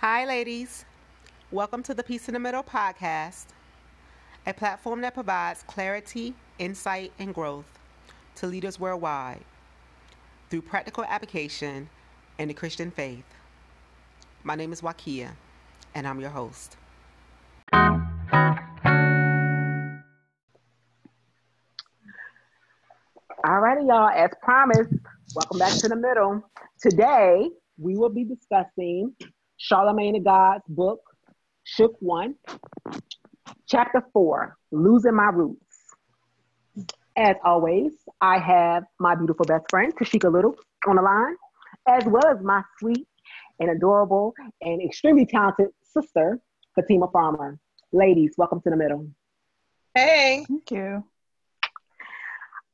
Hi, ladies. Welcome to the Peace in the Middle podcast, a platform that provides clarity, insight, and growth to leaders worldwide through practical application in the Christian faith. My name is Wakia, and I'm your host. Alrighty, y'all. As promised, welcome back to the middle. Today, we will be discussing Charlamagne the God's book, Shook One, Chapter Four, Losing My Roots. As always, I have my beautiful best friend, Tashika Little, on the line, as well as my sweet and adorable and extremely talented sister, Fatima Farmer. Ladies, welcome to the middle. Hey. Thank you.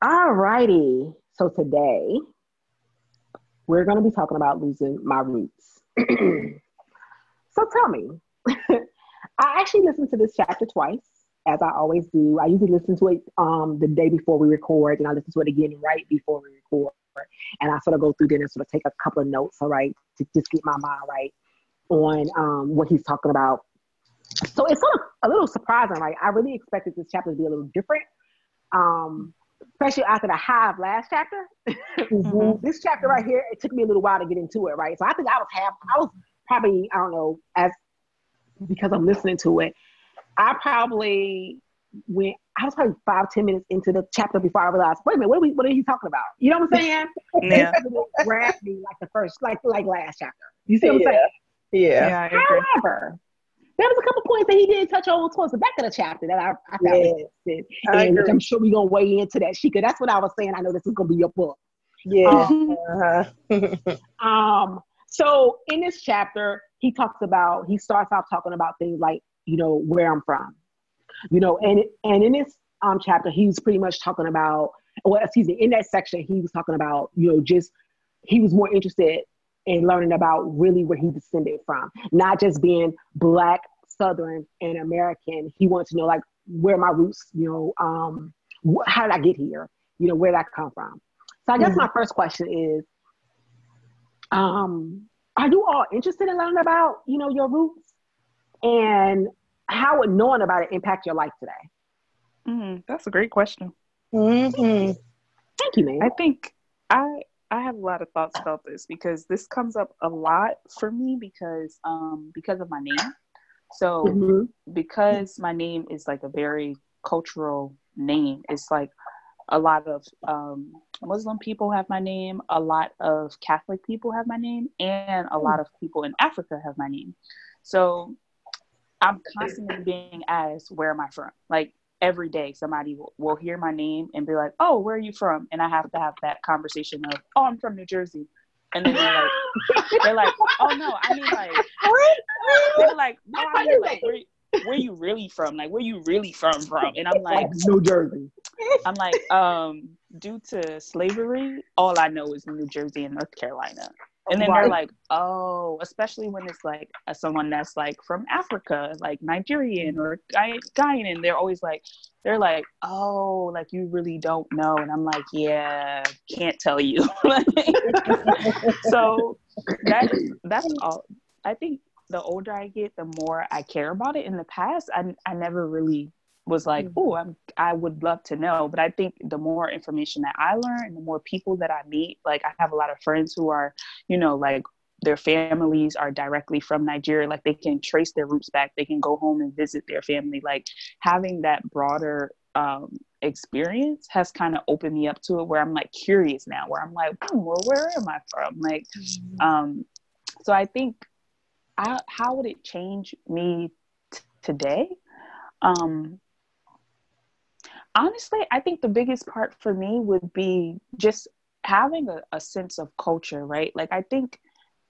All righty. So today we're going to be talking about losing my roots. so tell me, I actually listened to this chapter twice, as I always do. I usually listen to it um, the day before we record, and I listen to it again right before we record. And I sort of go through there and sort of take a couple of notes, all right, to just get my mind right on um, what he's talking about. So it's sort of a little surprising, right? I really expected this chapter to be a little different. Um, especially after the hive last chapter. mm-hmm. This chapter right here, it took me a little while to get into it, right? So I think I was half, I was probably, I don't know, as because I'm listening to it, I probably went, I was probably five, ten minutes into the chapter before I realized, wait a minute, what are, we, what are you talking about? You know what I'm saying? yeah. grabbed me like the first, like like last chapter. You see what yeah. I'm saying? Yeah. yeah However, there was a couple points that he did touch on towards the back of the chapter that I, I found yes. interesting. And which I'm sure we're gonna weigh into that. Shika, that's what I was saying. I know this is gonna be your book. Yeah. Um, uh-huh. um, so in this chapter, he talks about he starts off talking about things like, you know, where I'm from. You know, and and in this um chapter, he's pretty much talking about well, excuse me, in that section, he was talking about, you know, just he was more interested in learning about really where he descended from, not just being black, southern, and American. He wanted to know like where my roots, you know, um, wh- how did I get here? You know, where did I come from? So I guess mm-hmm. my first question is, um, are you all interested in learning about, you know, your roots and how would knowing about it impact your life today? Mm, that's a great question. Mm-hmm. Thank you, man. I think I I have a lot of thoughts about this because this comes up a lot for me because um because of my name. So mm-hmm. because my name is like a very cultural name, it's like a lot of um, Muslim people have my name, a lot of Catholic people have my name, and a lot of people in Africa have my name. So I'm constantly being asked, where am I from? Like every day somebody will, will, hear my name and be like, "Oh, where are you from?" And I have to have that conversation of, "Oh, I'm from New Jersey," and then they're like, "They're like, oh no, I mean like, they're like, no, I mean like, where, where you really from? Like, where are you really from from?" And I'm like, New Jersey. I'm like, um, due to slavery, all I know is New Jersey and North Carolina. And then they're like, oh, especially when it's like uh, someone that's like from Africa, like Nigerian or Ghanaian, they're always like, they're like, oh, like you really don't know. And I'm like, yeah, can't tell you. so that that's all. I think the older I get, the more I care about it. In the past, I I never really was like, mm-hmm. oh, I'm I would love to know. But I think the more information that I learn, the more people that I meet, like I have a lot of friends who are, you know, like their families are directly from Nigeria, like they can trace their roots back, they can go home and visit their family. Like having that broader um, experience has kind of opened me up to it where I'm like curious now, where I'm like, hmm, well, where am I from? Like, mm-hmm. um, so I think I, how would it change me t- today? Um, honestly, I think the biggest part for me would be just having a, a sense of culture, right? Like, I think,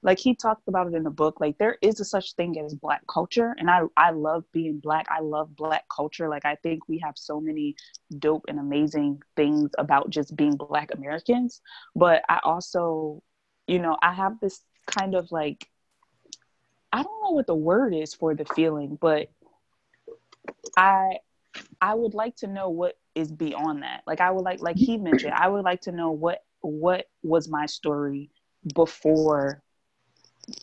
like he talked about it in the book, like there is a such thing as black culture. And I, I love being black. I love black culture. Like, I think we have so many dope and amazing things about just being black Americans. But I also, you know, I have this kind of like, I don't know what the word is for the feeling, but I I would like to know what is beyond that. Like I would like like he mentioned, I would like to know what what was my story before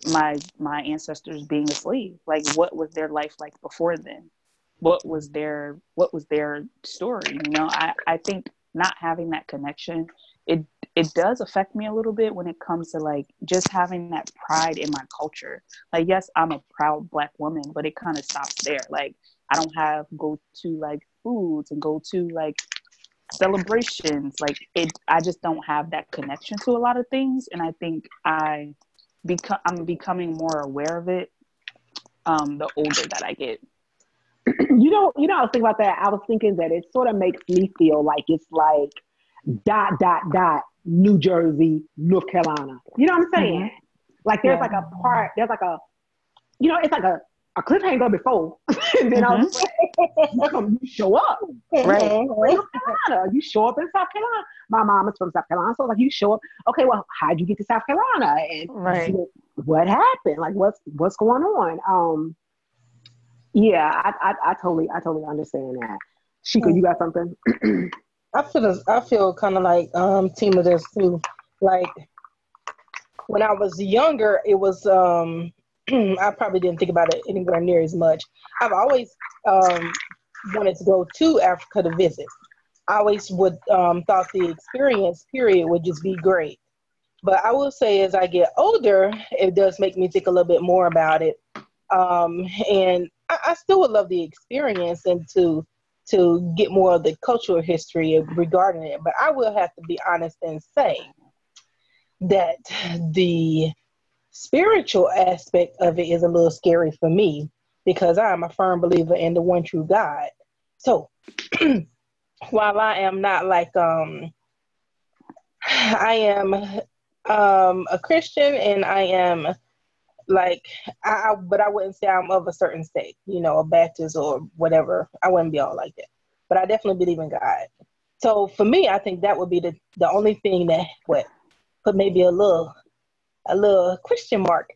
my my ancestors being a slave? Like what was their life like before then? What was their what was their story? You know i i think not having that connection it it does affect me a little bit when it comes to like just having that pride in my culture. Like yes i'm a proud black woman but it kind of stops there. Like i don't have go to like foods and go to like celebrations. Like it i just don't have that connection to a lot of things and i think i become i'm becoming more aware of it um the older that i get. You know you know i was thinking about that. I was thinking that it sort of makes me feel like it's like dot dot dot new jersey north carolina. You know what i'm saying? Mm-hmm. like there's yeah. like a part there's like a you know it's like a a cliffhanger before, and then mm-hmm. I'll you show up. Right. You show up in South Carolina. My mom is from South Carolina, so like you show up. Okay, well, how'd you get to South Carolina? And right. You know, what happened? Like what's what's going on? Um yeah, I I, I totally I totally understand that. Shika, you got something? I feel I feel kind of like um team of this too. Like when I was younger, it was um I probably didn't think about it anywhere near as much. I've always um, wanted to go to Africa to visit. I always would um, thought the experience period would just be great. But I will say, as I get older, it does make me think a little bit more about it. Um, and I, I still would love the experience and to to get more of the cultural history regarding it. But I will have to be honest and say that the spiritual aspect of it is a little scary for me because I'm a firm believer in the one true God. So while I am not like um I am um a Christian and I am like I, I but I wouldn't say I'm of a certain state, you know, a Baptist or whatever. I wouldn't be all like that. But I definitely believe in God. So for me, I think that would be the the only thing that what put maybe a little a little question mark.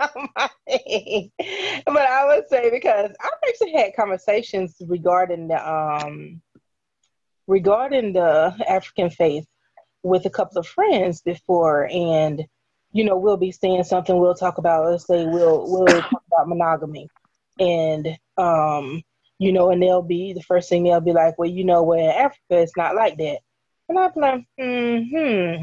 On my name. But I would say because I've actually had conversations regarding the um regarding the African faith with a couple of friends before. And you know we'll be saying something we'll talk about let's say we'll we'll talk about monogamy. And um you know and they'll be the first thing they'll be like well you know where africa it's not like that. And i'm like hmm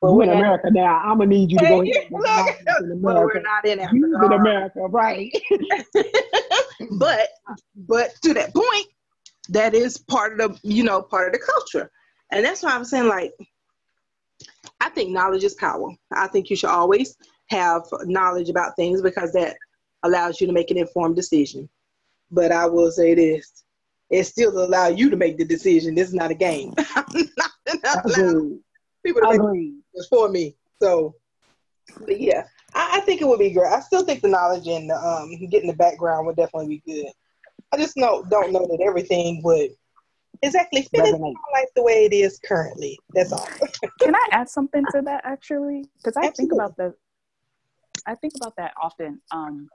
but we're in America now. I'm gonna need you to go ahead. Look, but we're not in Africa. in America, right? but but to that point, that is part of the you know part of the culture, and that's why I'm saying like, I think knowledge is power. I think you should always have knowledge about things because that allows you to make an informed decision. But I will say this: it still allow you to make the decision. This is not a game. not, not people to make decisions for me. So, but yeah, I, I, think it would be great. I still think the knowledge and um, getting the background would definitely be good. I just know don't know that everything would exactly fit in life the way it is currently. That's all. Can I add something to that actually? Because I Absolutely. think about the, I think about that often. Um,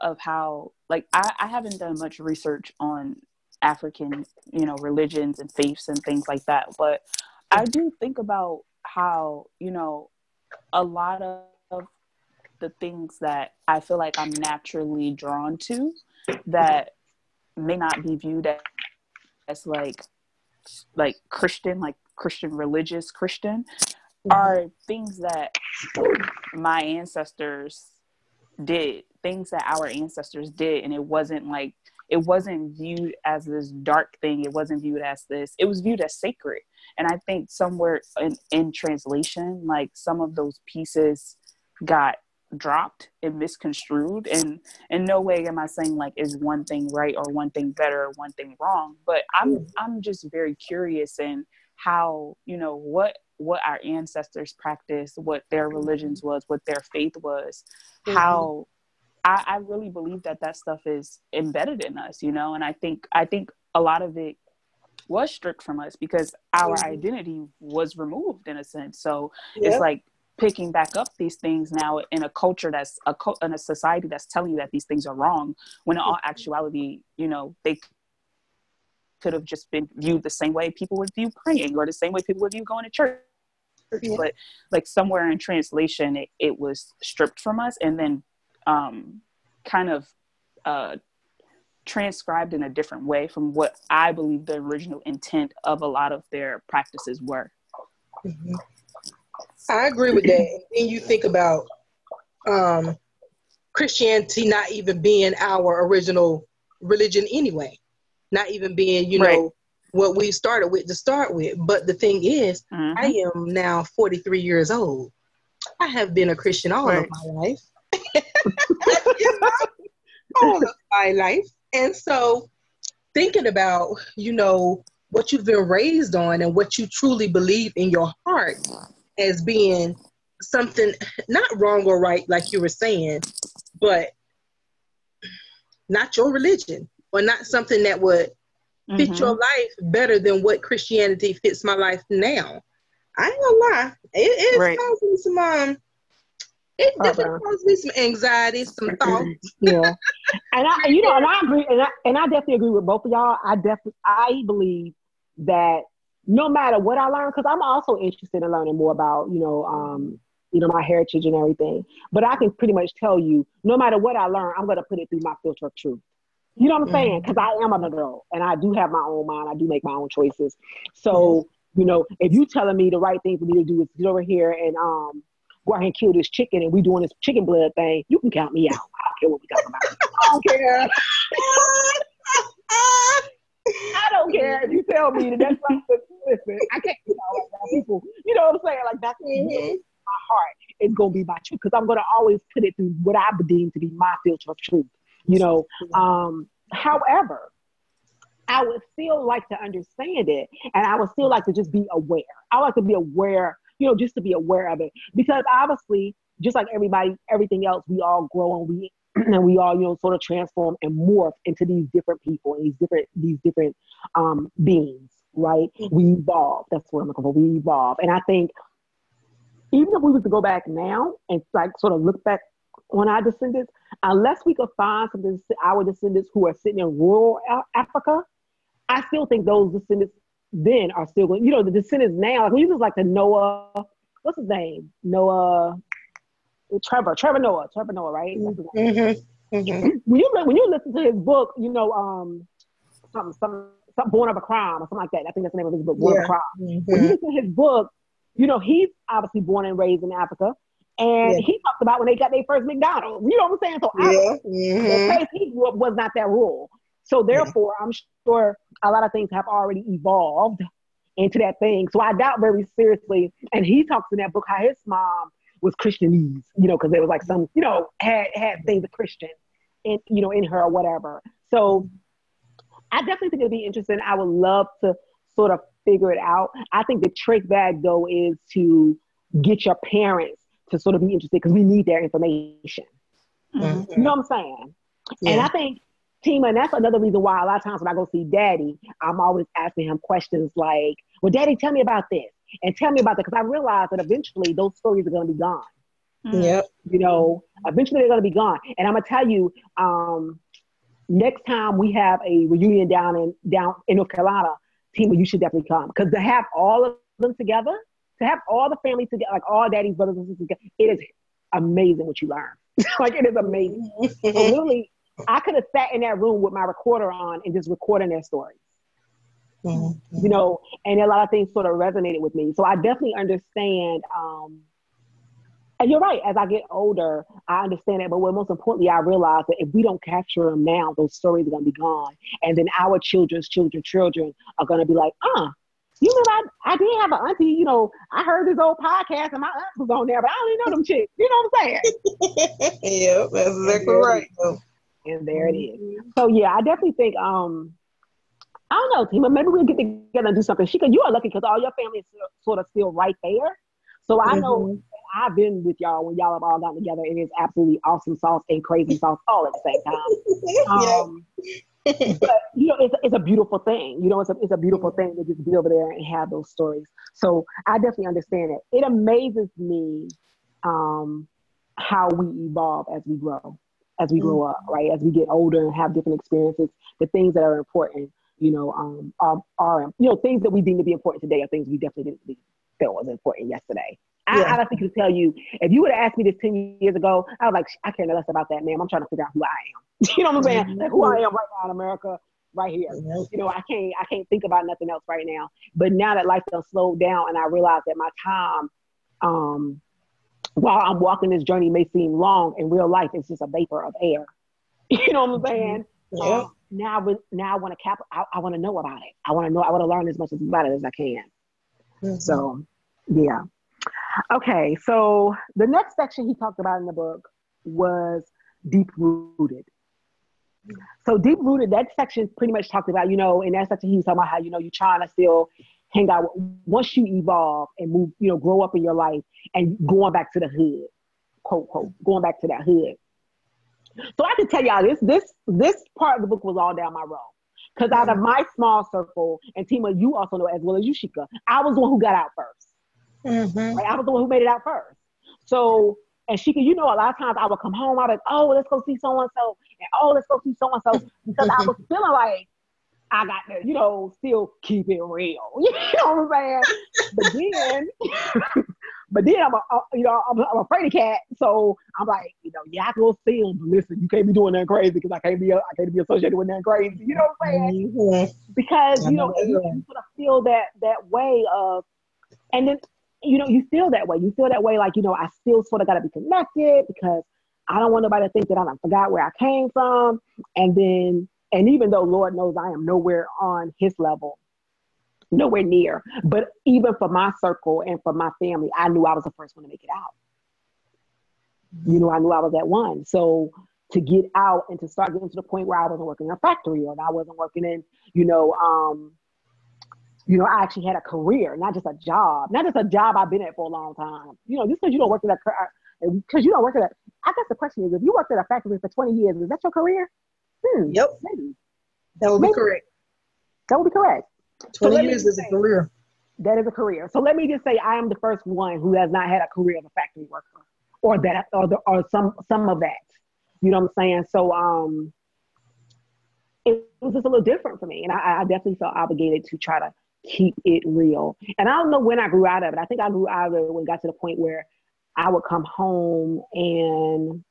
of how like I, I haven't done much research on African, you know, religions and faiths and things like that, but I do think about how, you know, a lot of the things that I feel like I'm naturally drawn to that may not be viewed as, as like like Christian, like Christian religious Christian, mm-hmm. are things that my ancestors did, things that our ancestors did, and it wasn't like it wasn't viewed as this dark thing. It wasn't viewed as this. It was viewed as sacred. And I think somewhere in, in translation, like some of those pieces got dropped and misconstrued and in no way am i saying like is one thing right or one thing better or one thing wrong but i'm mm-hmm. i'm just very curious in how you know what what our ancestors practiced what their religions was what their faith was mm-hmm. how I, I really believe that that stuff is embedded in us you know and i think i think a lot of it was stripped from us because our mm-hmm. identity was removed in a sense. So yep. it's like picking back up these things now in a culture that's a in a society that's telling you that these things are wrong when in all mm-hmm. actuality you know they could have just been viewed the same way people would view praying or the same way people would view going to church yeah. but like somewhere in translation it, it was stripped from us and then um, kind of uh, transcribed in a different way from what I believe the original intent of a lot of their practices were. Mm-hmm. I agree with that. And you think about um, Christianity not even being our original religion anyway, not even being, you right. know, what we started with to start with. But the thing is, mm-hmm. I am now 43 years old. I have been a Christian all right. of my life. all of my life. And so thinking about, you know, what you've been raised on and what you truly believe in your heart as being something not wrong or right, like you were saying, but not your religion or not something that would fit mm-hmm. your life better than what Christianity fits my life now. I ain't gonna lie, it, it right. causing some um, it definitely uh-huh. caused me some anxiety, some thoughts. yeah, and I, you know, and I agree, and I, and I definitely agree with both of y'all. I definitely, I believe that no matter what I learn, because I'm also interested in learning more about, you know, um, you know, my heritage and everything. But I can pretty much tell you, no matter what I learn, I'm gonna put it through my filter of truth. You know what I'm saying? Because. I am an adult and I do have my own mind. I do make my own choices. So, you know, if you're telling me the right thing for me to do is get over here and um go ahead and kill this chicken and we doing this chicken blood thing, you can count me out. I don't care what we talking about. I don't care. I don't care if you tell me that that's something. Listen, I can't, you know, like people, you know what I'm saying? Like that's mm-hmm. my heart is gonna be my truth because I'm gonna always put it through what I deem to be my filter of truth. You know, um, however, I would still like to understand it, and I would still like to just be aware. I like to be aware, you know, just to be aware of it. Because obviously, just like everybody, everything else, we all grow and we and we all you know sort of transform and morph into these different people and these different these different um, beings right? Mm-hmm. we evolve. That's what i'm looking for. We evolve. And i think even if we was to go back now and like sort of look back on our descendants unless we could find some of our descendants who are sitting in rural africa i still think those descendants then are still going you know the descendants now like we just like the noah what's his name noah Trevor, Trevor Noah, Trevor Noah, right? Mm-hmm. Mm-hmm. When you when you listen to his book, you know, um, something, some, some Born of a Crime or something like that. I think that's the name of his book, Born yeah. of a Crime. Mm-hmm. When you listen to his book, you know, he's obviously born and raised in Africa. And yeah. he talked about when they got their first McDonald's. You know what I'm saying? So yeah. the mm-hmm. place he grew up was not that rural. So therefore, yeah. I'm sure a lot of things have already evolved into that thing. So I doubt very seriously. And he talks in that book how his mom was Christianese, you know, because there was like some, you know, had had things of Christian in, you know, in her or whatever. So I definitely think it'd be interesting. I would love to sort of figure it out. I think the trick bag though is to get your parents to sort of be interested because we need their information. Mm-hmm. You know what I'm saying? Yeah. And I think Tima, and that's another reason why a lot of times when I go see daddy, I'm always asking him questions like, Well, daddy, tell me about this and tell me about that because I realize that eventually those stories are going to be gone. Mm. Yep. You know, eventually they're going to be gone. And I'm going to tell you, um, next time we have a reunion down in down in North Carolina, team, you should definitely come because to have all of them together, to have all the family together, like all daddy's brothers and sisters together, it is amazing what you learn. like it is amazing. so literally, I could have sat in that room with my recorder on and just recording their stories. Mm-hmm. You know, and a lot of things sort of resonated with me. So I definitely understand. Um, and you're right. As I get older, I understand it. But what most importantly, I realize that if we don't capture them now, those stories are going to be gone. And then our children's children, children are going to be like, uh, you know, I, I did have an auntie, you know, I heard this old podcast and my aunt was on there, but I don't even know them chicks. You know what I'm saying? yeah, that's exactly right. And there it is. So yeah, I definitely think um I don't know, Tima. Maybe we'll get together and do something. She. You are lucky because all your family is sort of still right there. So I mm-hmm. know I've been with y'all when y'all have all gotten together. and It is absolutely awesome sauce and crazy sauce all at the same time. Um, but you know, it's, it's a beautiful thing. You know, it's a it's a beautiful thing to just be over there and have those stories. So I definitely understand it. It amazes me um, how we evolve as we grow, as we grow mm-hmm. up, right? As we get older and have different experiences, the things that are important you know, um, are, are, you know, things that we deem to be important today are things we definitely didn't felt was important yesterday. I yeah. honestly can tell you, if you would have asked me this 10 years ago, I was like, I care no less about that, man. I'm trying to figure out who I am. you know what I'm saying? Like, who I am right now in America, right here. You know, I can't, I can't think about nothing else right now. But now that life has slowed down and I realize that my time, um, while I'm walking this journey may seem long, in real life, it's just a vapor of air. You know what I'm saying? Yeah. Um, now, now I want to cap. I, I want to know about it. I want to know. I want to learn as much about it as I can. Mm-hmm. So, yeah. Okay, so the next section he talked about in the book was deep rooted. So deep rooted, that section pretty much talked about, you know, in that section he was talking about how, you know, you're trying to still hang out once you evolve and move, you know, grow up in your life and going back to the hood, quote, quote, going back to that hood. So I can tell y'all this, this, this part of the book was all down my road. Because out of my small circle, and Tima, you also know as well as you, Shika, I was the one who got out first. Mm-hmm. Right? I was the one who made it out first. So, and Shika, you know, a lot of times I would come home, I was like, oh, let's go see so and so, and oh, let's go see so and so, because I was feeling like I got to, you know, still keep it real. You know what I'm saying? But then, but then I'm a, you know, I'm, I'm a fraidy cat, so I'm like, you know, yeah, I can go see him. But listen, you can't be doing that crazy because I can't be, I can't be associated with that crazy. You know what I'm saying? Mm-hmm. Because you know, you sort of feel that that way of, and then you know, you feel that way. You feel that way, like you know, I still sort of got to be connected because I don't want nobody to think that I forgot where I came from, and then and even though Lord knows I am nowhere on his level, nowhere near, but even for my circle and for my family, I knew I was the first one to make it out. You know, I knew I was that one. So to get out and to start getting to the point where I wasn't working in a factory or I wasn't working in, you know, um, you know, I actually had a career, not just a job, not just a job I've been at for a long time. You know, just because you don't work at a, because you don't work at a, I guess the question is, if you worked at a factory for 20 years, is that your career? Hmm, yep. Maybe. That would maybe. be correct. That would be correct. 20 so years is a career. That is a career. So let me just say I am the first one who has not had a career as a factory worker or that or, the, or some some of that. You know what I'm saying? So um it was just a little different for me. And I, I definitely felt obligated to try to keep it real. And I don't know when I grew out of it. I think I grew out of it when it got to the point where I would come home and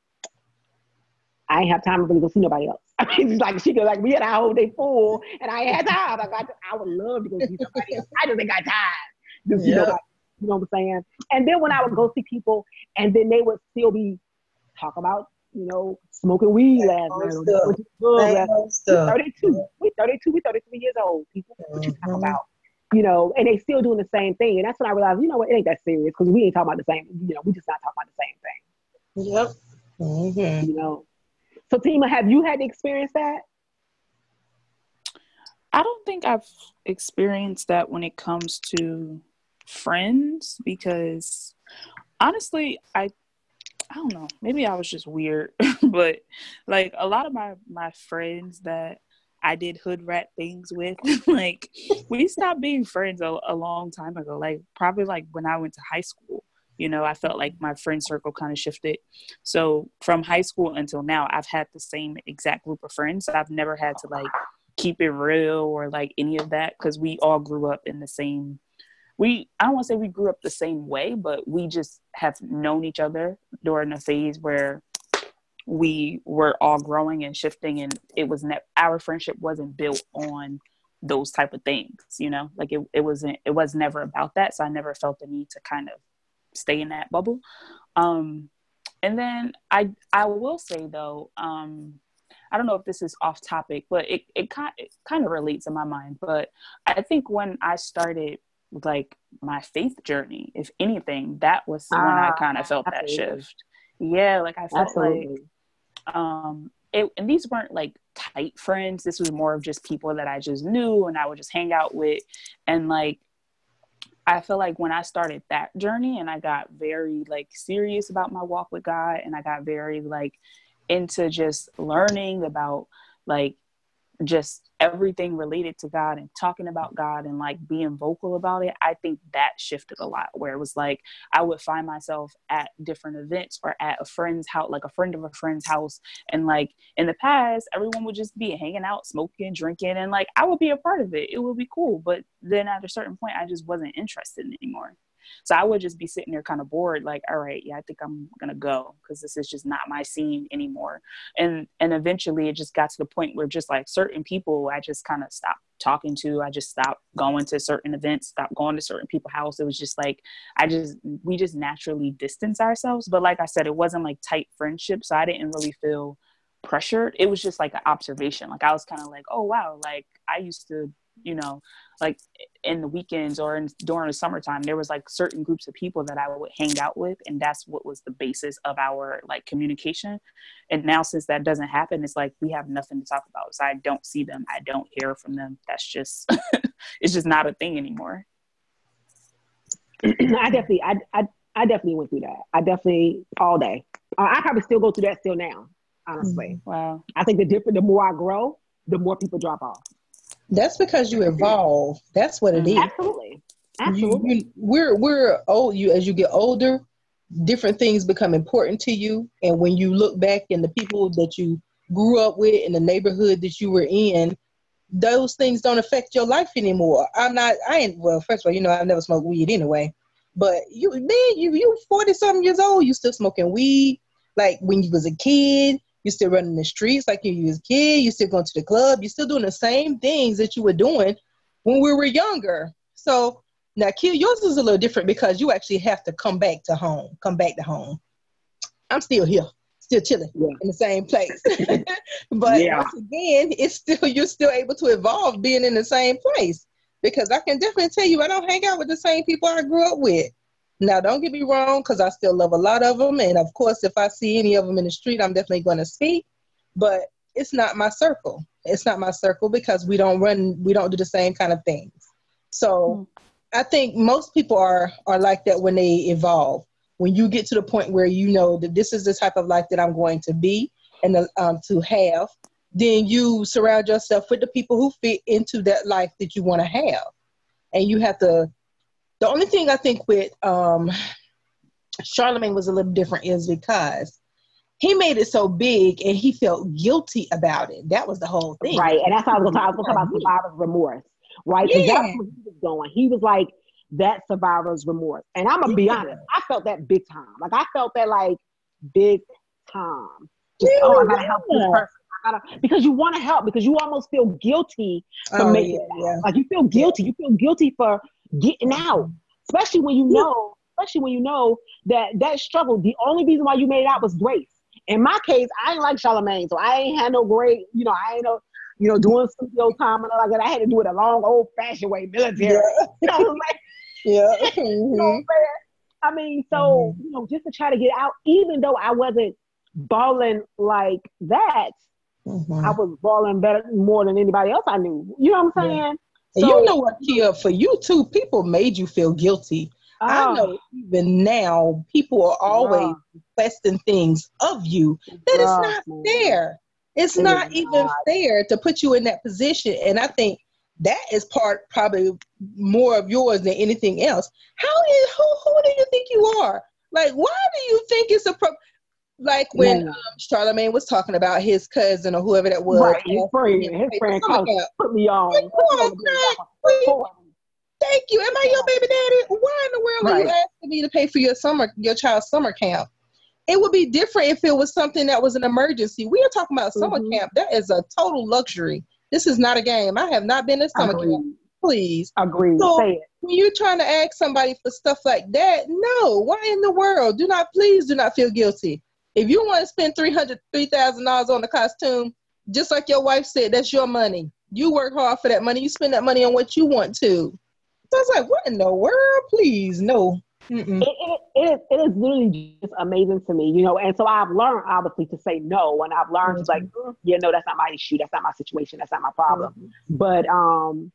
I ain't have time to really go see nobody else. I mean, it's like she goes like we had our whole day full, and I had time. I got, to, I would love to go see somebody else. I just ain't got time to see nobody. You know what I'm saying? And then when I would go see people, and then they would still be talk about you know smoking weed last night. We're 32. We're 32. We're 33 years old. People, what you talk mm-hmm. about? You know, and they still doing the same thing. And that's when I realized, you know what, it ain't that serious because we ain't talking about the same. You know, we just not talking about the same thing. Yep. Mm-hmm. You know, so, Tima, have you had to experience that? I don't think I've experienced that when it comes to friends because honestly, I I don't know. Maybe I was just weird, but like a lot of my my friends that I did hood rat things with, like we stopped being friends a, a long time ago. Like probably like when I went to high school you know i felt like my friend circle kind of shifted. So from high school until now i've had the same exact group of friends. I've never had to like keep it real or like any of that because we all grew up in the same we i don't want to say we grew up the same way but we just have known each other during a phase where we were all growing and shifting and it was ne- our friendship wasn't built on those type of things you know? Like it, it wasn't it was never about that so i never felt the need to kind of stay in that bubble. Um, and then I I will say though, um, I don't know if this is off topic, but it it kind it kind of relates in my mind. But I think when I started like my faith journey, if anything, that was when I ah, kind of felt that shift. Yeah, like I felt Absolutely. like um it, and these weren't like tight friends. This was more of just people that I just knew and I would just hang out with. And like I feel like when I started that journey and I got very like serious about my walk with God and I got very like into just learning about like just everything related to God and talking about God and like being vocal about it, I think that shifted a lot where it was like I would find myself at different events or at a friend's house, like a friend of a friend's house. And like in the past, everyone would just be hanging out, smoking, drinking, and like I would be a part of it. It would be cool. But then at a certain point, I just wasn't interested anymore. So I would just be sitting there kind of bored, like, all right, yeah, I think I'm gonna go because this is just not my scene anymore. And and eventually it just got to the point where just like certain people I just kind of stopped talking to. I just stopped going to certain events, stopped going to certain people's house. It was just like I just we just naturally distance ourselves. But like I said, it wasn't like tight friendship, so I didn't really feel pressured. It was just like an observation. Like I was kind of like, oh wow, like I used to you know like in the weekends or in, during the summertime there was like certain groups of people that i would hang out with and that's what was the basis of our like communication. And now since that doesn't happen it's like we have nothing to talk about. So i don't see them. I don't hear from them. That's just it's just not a thing anymore. I definitely I, I i definitely went through that. I definitely all day. Uh, i probably still go through that still now honestly. Mm-hmm. wow. I think the different the more i grow the more people drop off that's because you evolve. That's what it is. Absolutely. Absolutely. You, you, we're we're old. You as you get older, different things become important to you, and when you look back and the people that you grew up with in the neighborhood that you were in, those things don't affect your life anymore. I'm not. I ain't. Well, first of all, you know, I've never smoked weed anyway. But you, man, you you forty something years old, you still smoking weed. Like when you was a kid, you're still running the streets like you was a kid. You're still going to the club. You're still doing the same things that you were doing when we were younger. So now, Kill, yours is a little different because you actually have to come back to home. Come back to home. I'm still here, still chilling yeah. in the same place. but yeah. once again, it's still you're still able to evolve being in the same place. Because I can definitely tell you, I don't hang out with the same people I grew up with. Now, don't get me wrong, because I still love a lot of them. And of course, if I see any of them in the street, I'm definitely going to speak. But it's not my circle. It's not my circle because we don't run, we don't do the same kind of things. So mm. I think most people are are like that when they evolve. When you get to the point where you know that this is the type of life that I'm going to be and um, to have, then you surround yourself with the people who fit into that life that you want to have. And you have to the only thing I think with um, Charlamagne was a little different is because he made it so big and he felt guilty about it. That was the whole thing. Right. And that's how I was going to talk about survivor's remorse. Right. Because yeah. that's where he was going. He was like, that survivor's remorse. And I'm going to be honest, I felt that big time. Like, I felt that like big time. Just, really? Oh, I got to help this person. Gotta, because you want to help because you almost feel guilty for oh, making yeah, yeah. like you feel guilty you feel guilty for getting out, especially when you know, especially when you know that that struggle, the only reason why you made it out was grace. In my case, I ain't like Charlamagne, so I ain't had no great, you know, I ain't no, you know, doing some old time and like that. I had to do it a long, old fashioned way, military. Yeah. you know, like, yeah. Mm-hmm. you know mm-hmm. I mean, so mm-hmm. you know, just to try to get out, even though I wasn't balling like that, mm-hmm. I was balling better more than anybody else I knew. You know what I'm saying? So, you know what, Kia, for you too, people made you feel guilty. I ah. know even now people are always requesting things of you that that is not fair. It's it not even not. fair to put you in that position. And I think that is part probably more of yours than anything else. How is who who do you think you are? Like why do you think it's a pro- like when um, Charlamagne was talking about his cousin or whoever that was. Right, his friend, his friend put me on. Thank you. Am I your baby daddy? Why in the world right. are you asking me to pay for your summer, your child's summer camp? It would be different if it was something that was an emergency. We are talking about summer mm-hmm. camp. That is a total luxury. This is not a game. I have not been to summer Agreed. camp. Please. Agree. So, Say it. When you're trying to ask somebody for stuff like that, no. Why in the world? Do not, please do not feel guilty. If you want to spend three hundred, three thousand dollars on the costume, just like your wife said, that's your money. You work hard for that money. You spend that money on what you want to. So I was like, what in the world? Please, no. It, it, it, is, it is literally just amazing to me, you know. And so I've learned obviously to say no, and I've learned mm-hmm. like, yeah, no, that's not my issue, that's not my situation, that's not my problem. Mm-hmm. But um,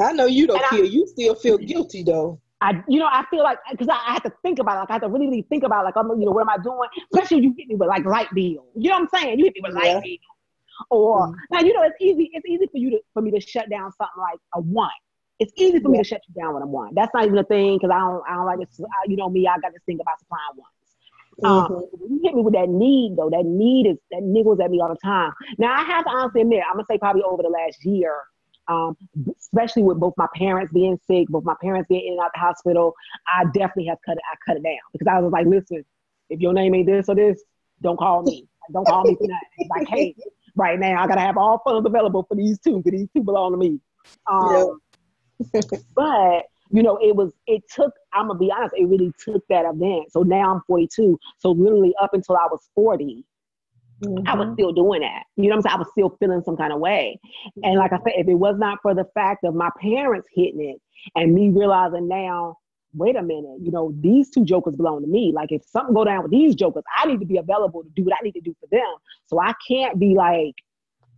I know you don't feel. I, you still feel guilty though. I, you know, I feel like because I, I have to think about it. Like I have to really, really think about like, I'm, you know, what am I doing? Especially you hit me with like light bill. You know what I'm saying? You hit me with light yeah. bill. Or mm-hmm. now you know it's easy. It's easy for you to for me to shut down something like a one. It's easy for yeah. me to shut you down when I'm one. That's not even a thing because I don't I don't like this. You know me. I got this thing about supplying ones. Um, mm-hmm. you hit me with that need though. That need is that niggles at me all the time. Now I have to honestly admit, I'm gonna say probably over the last year, Um, especially with both my parents being sick, both my parents being in and out the hospital, I definitely have cut it. I cut it down because I was like, listen, if your name ain't this or this, don't call me. Don't call me for that. I can't right now. I gotta have all funds available for these two because these two belong to me. Um, but you know, it was it took. I'm gonna be honest. It really took that event. So now I'm 42. So literally up until I was 40, Mm-hmm. I was mm-hmm. still doing that. You know what I'm saying? I was still feeling some kind of way. And like I said, if it was not for the fact of my parents hitting it and me realizing now, wait a minute, you know, these two jokers belong to me. Like if something go down with these jokers, I need to be available to do what I need to do for them. So I can't be like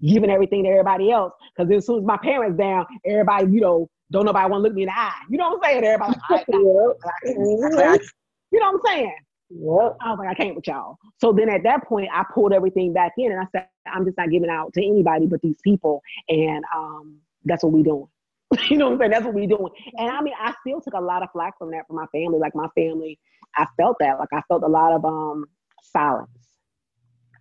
giving everything to everybody else. Cause as soon as my parents down, everybody, you know, don't nobody want to look me in the eye. You know what I'm saying? Everybody, like, you know what I'm saying? Yep. I was like, I can't with y'all. So then at that point, I pulled everything back in and I said, I'm just not giving out to anybody but these people. And um, that's what we doing. you know what I'm saying? That's what we doing. And I mean, I still took a lot of flack from that from my family. Like my family, I felt that. Like I felt a lot of um silence.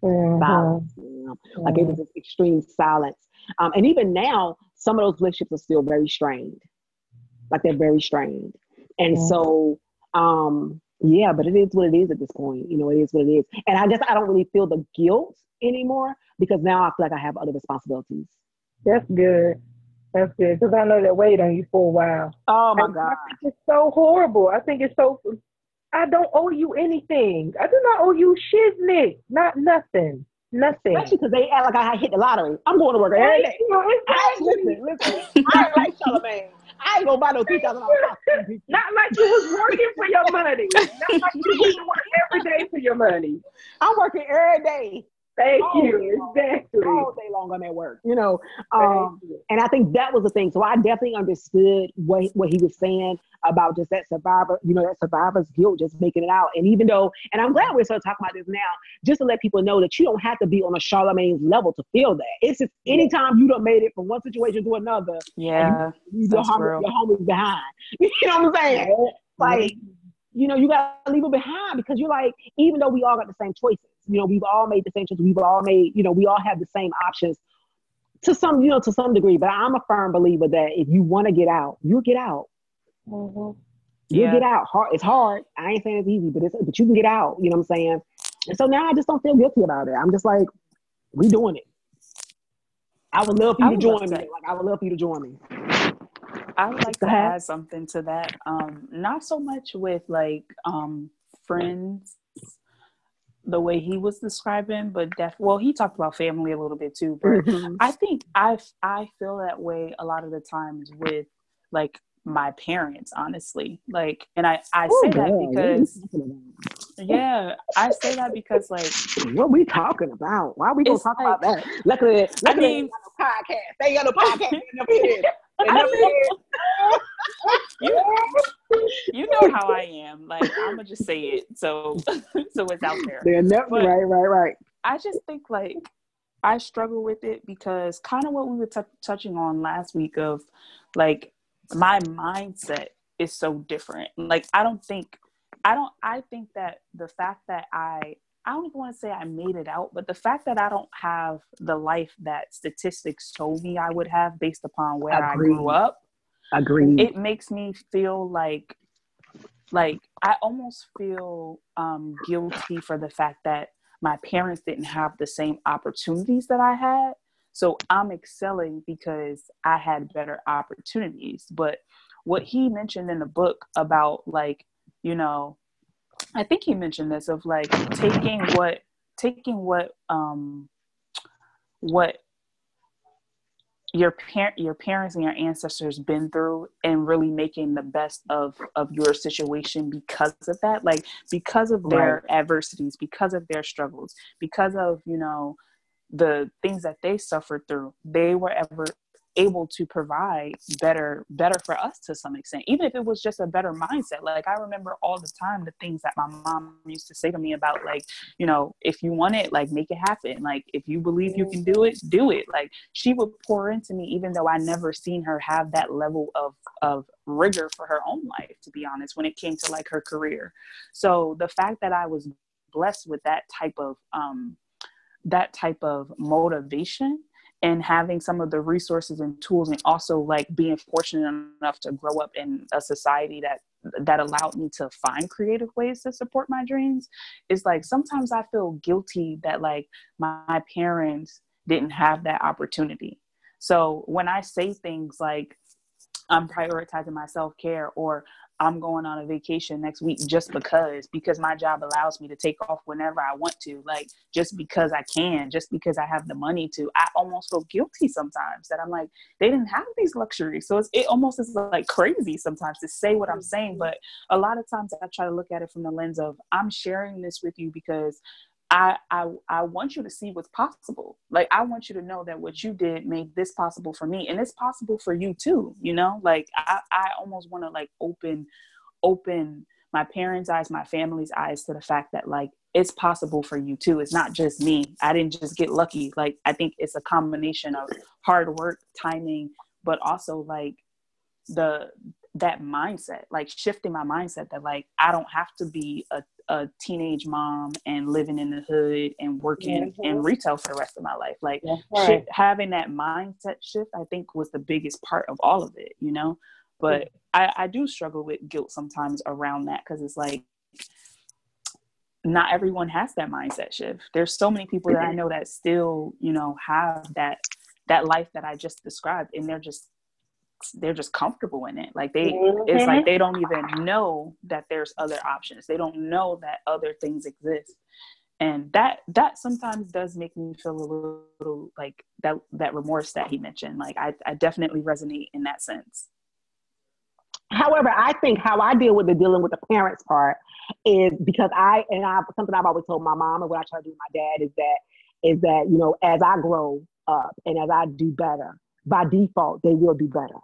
Mm-hmm. Silence. You know? mm-hmm. Like it was this extreme silence. Um, and even now, some of those relationships are still very strained. Like they're very strained. And mm-hmm. so um yeah, but it is what it is at this point. You know, it is what it is. And I guess I don't really feel the guilt anymore because now I feel like I have other responsibilities. That's good. That's good because I know that weighed on you for a while. Oh my god, it's so horrible. I think it's so. I don't owe you anything. I do not owe you shit, Nick. Not nothing. Nothing. Especially because they act like I hit the lottery. I'm going to work every day. I, listen, listen. I ain't like Charlamagne. I ain't gonna buy no three thousand dollars. Not like you was working for your money. Not like you was working every day for your money. I'm working every day Thank all you. Exactly. All day long on that work, you know. Um, and I think that was the thing. So I definitely understood what what he was saying about just that survivor, you know, that survivor's guilt, just making it out. And even though, and I'm glad we're starting talking about this now, just to let people know that you don't have to be on a Charlamagne's level to feel that. It's just anytime you don't made it from one situation to another, yeah, you, you your, homie, your homies behind. you know what I'm saying? Like, you know, you gotta leave it behind because you're like, even though we all got the same choices you know, we've all made the same choices. We've all made, you know, we all have the same options to some, you know, to some degree. But I'm a firm believer that if you want to get out, you'll get out. Mm-hmm. You'll yeah. get out. Hard. It's hard. I ain't saying it's easy, but it's but you can get out. You know what I'm saying? And so now I just don't feel guilty about it. I'm just like, we doing it. I would love for you to join me. Like I would love for you to join me. I would like to add something to that. Um, not so much with like um, friends the way he was describing, but def well, he talked about family a little bit too. But mm-hmm. I think I I feel that way a lot of the times with like my parents, honestly. Like, and I I Ooh, say that because yeah, I say that because like what we talking about? Why are we gonna talk like, about that? Luckily, luckily I mean, podcast. They got a podcast. you, you know how I am. Like I'm gonna just say it, so so it's out there. Never but right, right, right. I just think like I struggle with it because kind of what we were t- touching on last week of like my mindset is so different. Like I don't think I don't I think that the fact that I I don't even want to say I made it out, but the fact that I don't have the life that statistics told me I would have based upon where Agreed. I grew up. Agreed. It makes me feel like like I almost feel um, guilty for the fact that my parents didn't have the same opportunities that I had. So I'm excelling because I had better opportunities. But what he mentioned in the book about like, you know, I think he mentioned this of like taking what taking what um what your parent your parents and your ancestors been through and really making the best of of your situation because of that like because of their right. adversities because of their struggles because of you know the things that they suffered through they were ever able to provide better better for us to some extent even if it was just a better mindset. Like i remember all the time the things that my mom used to say to me about like you know if you want it like make it happen. Like if you believe you can do it do it. Like she would pour into me even though i never seen her have that level of of rigor for her own life to be honest when it came to like her career. So the fact that i was blessed with that type of um that type of motivation and having some of the resources and tools and also like being fortunate enough to grow up in a society that that allowed me to find creative ways to support my dreams is like sometimes i feel guilty that like my, parents didn't have that opportunity. So when i say things like i'm prioritizing my self-care or I'm going on a vacation next week just because because my job allows me to take off whenever I want to like just because I can just because I have the money to. I almost feel guilty sometimes that I'm like they didn't have these luxuries. So it almost is like crazy sometimes to say what I'm saying but a lot of times I try to look at it from the lens of I'm sharing this with you because I, I I want you to see what's possible. Like I want you to know that what you did made this possible for me, and it's possible for you too. You know, like I I almost want to like open open my parents' eyes, my family's eyes to the fact that like it's possible for you too. It's not just me. I didn't just get lucky. Like I think it's a combination of hard work, timing, but also like the that mindset, like shifting my mindset that like I don't have to be a a teenage mom and living in the hood and working mm-hmm. in retail for the rest of my life. Like right. having that mindset shift, I think was the biggest part of all of it, you know? But mm-hmm. I, I do struggle with guilt sometimes around that because it's like, not everyone has that mindset shift. There's so many people that I know that still, you know, have that that life that I just described and they're just they're just comfortable in it. Like they mm-hmm. it's like mm-hmm. they don't even know that there's other options. They don't know that other things exist. And that that sometimes does make me feel a little, little like that that remorse that he mentioned. Like I, I definitely resonate in that sense. However i think how i deal with the dealing with the parents part is because i and i something i've always told my mom and what i try to do with my dad is that is that you know as i grow up and as i do better by default they will do better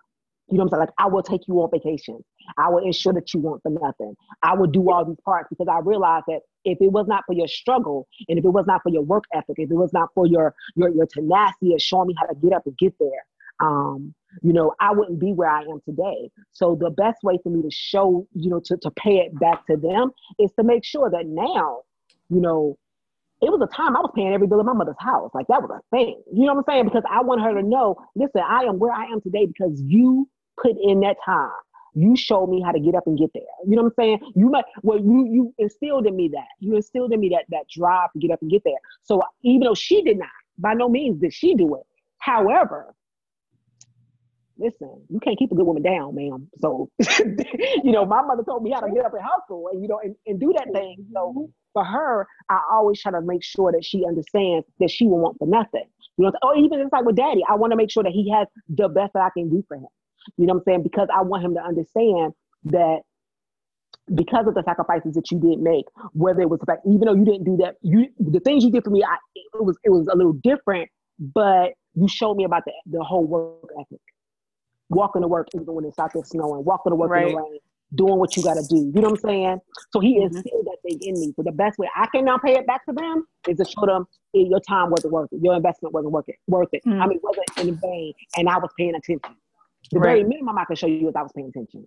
you know what I'm saying? Like I will take you on vacation. I will ensure that you want for nothing. I will do all these parts because I realize that if it was not for your struggle and if it was not for your work ethic, if it was not for your your your tenacity of showing me how to get up and get there, um, you know, I wouldn't be where I am today. So the best way for me to show, you know, to, to pay it back to them is to make sure that now, you know, it was a time I was paying every bill in my mother's house. Like that was a thing. You know what I'm saying? Because I want her to know, listen, I am where I am today because you put in that time. You showed me how to get up and get there. You know what I'm saying? You might well, you you instilled in me that. You instilled in me that that drive to get up and get there. So even though she did not, by no means did she do it. However, listen, you can't keep a good woman down, ma'am. So, you know, my mother told me how to get up and hustle and, you know, and, and do that thing. So for her, I always try to make sure that she understands that she will want for nothing. You know, or even it's like with daddy, I want to make sure that he has the best that I can do for him. You know what I'm saying? Because I want him to understand that because of the sacrifices that you did make, whether it was like even though you didn't do that, you the things you did for me, I, it was it was a little different, but you showed me about the the whole work ethic. Walking to work even when it's out there snowing, walking to work right. in the rain, doing what you got to do. You know what I'm saying? So he mm-hmm. instilled that thing in me. So the best way I can now pay it back to them is to show them your time wasn't worth it, your investment wasn't worth it, worth it. Mm-hmm. I mean, wasn't in vain, and I was paying attention. The right. very minimum I can show you is I was paying attention.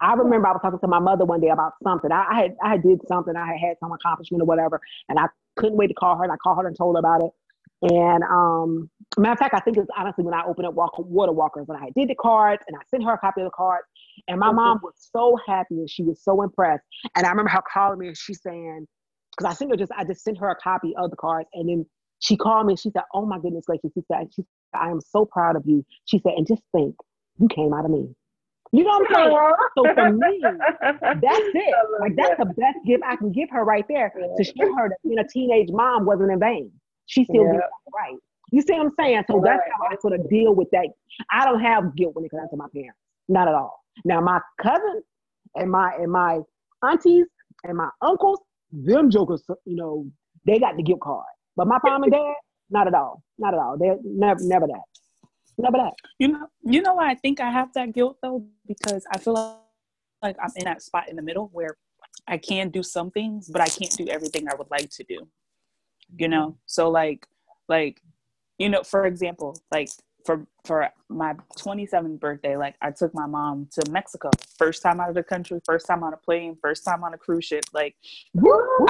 I remember I was talking to my mother one day about something. I, I had I did something. I had had some accomplishment or whatever, and I couldn't wait to call her. And I called her and told her about it. And um, matter of fact, I think it's honestly when I opened up Water Walkers and I did the cards and I sent her a copy of the cards. And my mom was so happy and she was so impressed. And I remember her calling me and she saying, because I sent her just I just sent her a copy of the cards and then she called me and she said, "Oh my goodness gracious!" She said, "She I am so proud of you." She said, "And just think, you came out of me. You know what I'm saying? so for me, that's it. Like that's the best gift I can give her right there yeah. to show her that being a teenage mom wasn't in vain. She still yeah. did right. You see what I'm saying? So right. that's how I sort of deal with that. I don't have guilt when it comes to my parents. Not at all. Now my cousins and my and my aunties and my uncles, them jokers, you know, they got the guilt card. But my mom and dad, not at all. Not at all. They're never never that. You know, you know why I think I have that guilt though, because I feel like I'm in that spot in the middle where I can do some things, but I can't do everything I would like to do. You know, so like, like, you know, for example, like for for my 27th birthday, like I took my mom to Mexico, first time out of the country, first time on a plane, first time on a cruise ship. Like,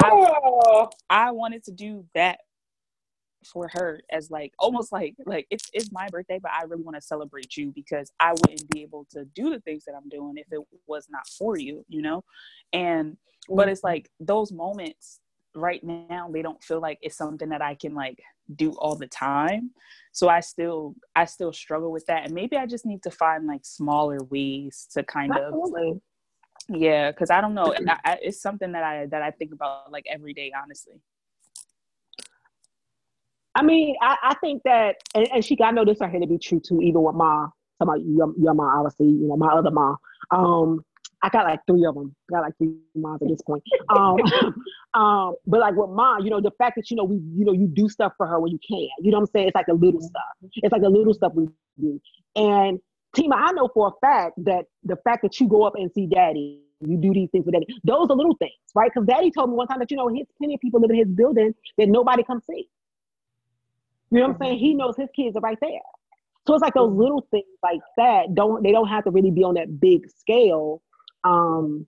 I, I wanted to do that for her as like almost like like it's it's my birthday but i really want to celebrate you because i wouldn't be able to do the things that i'm doing if it was not for you you know? And but it's mm-hmm. like those moments right now they don't feel like it's something that i can like do all the time. So i still i still struggle with that and maybe i just need to find like smaller ways to kind Absolutely. of yeah because i don't know I, it's something that i that i think about like every day honestly I mean, I, I think that, and, and she, I know this I had to be true too, even with ma, about your, your mom, obviously, you know, my other mom. Um, I got like three of them. I got like three moms at this point. Um, um, but like with mom, you know, the fact that you know we, you know, you do stuff for her when you can. You know what I'm saying? It's like a little stuff. It's like a little stuff we do. And Tima, I know for a fact that the fact that you go up and see daddy, you do these things for daddy, those are little things, right? Because daddy told me one time that you know his plenty of people live in his building that nobody comes see. You know what I'm saying? He knows his kids are right there. So it's like those little things like that don't they don't have to really be on that big scale. Um,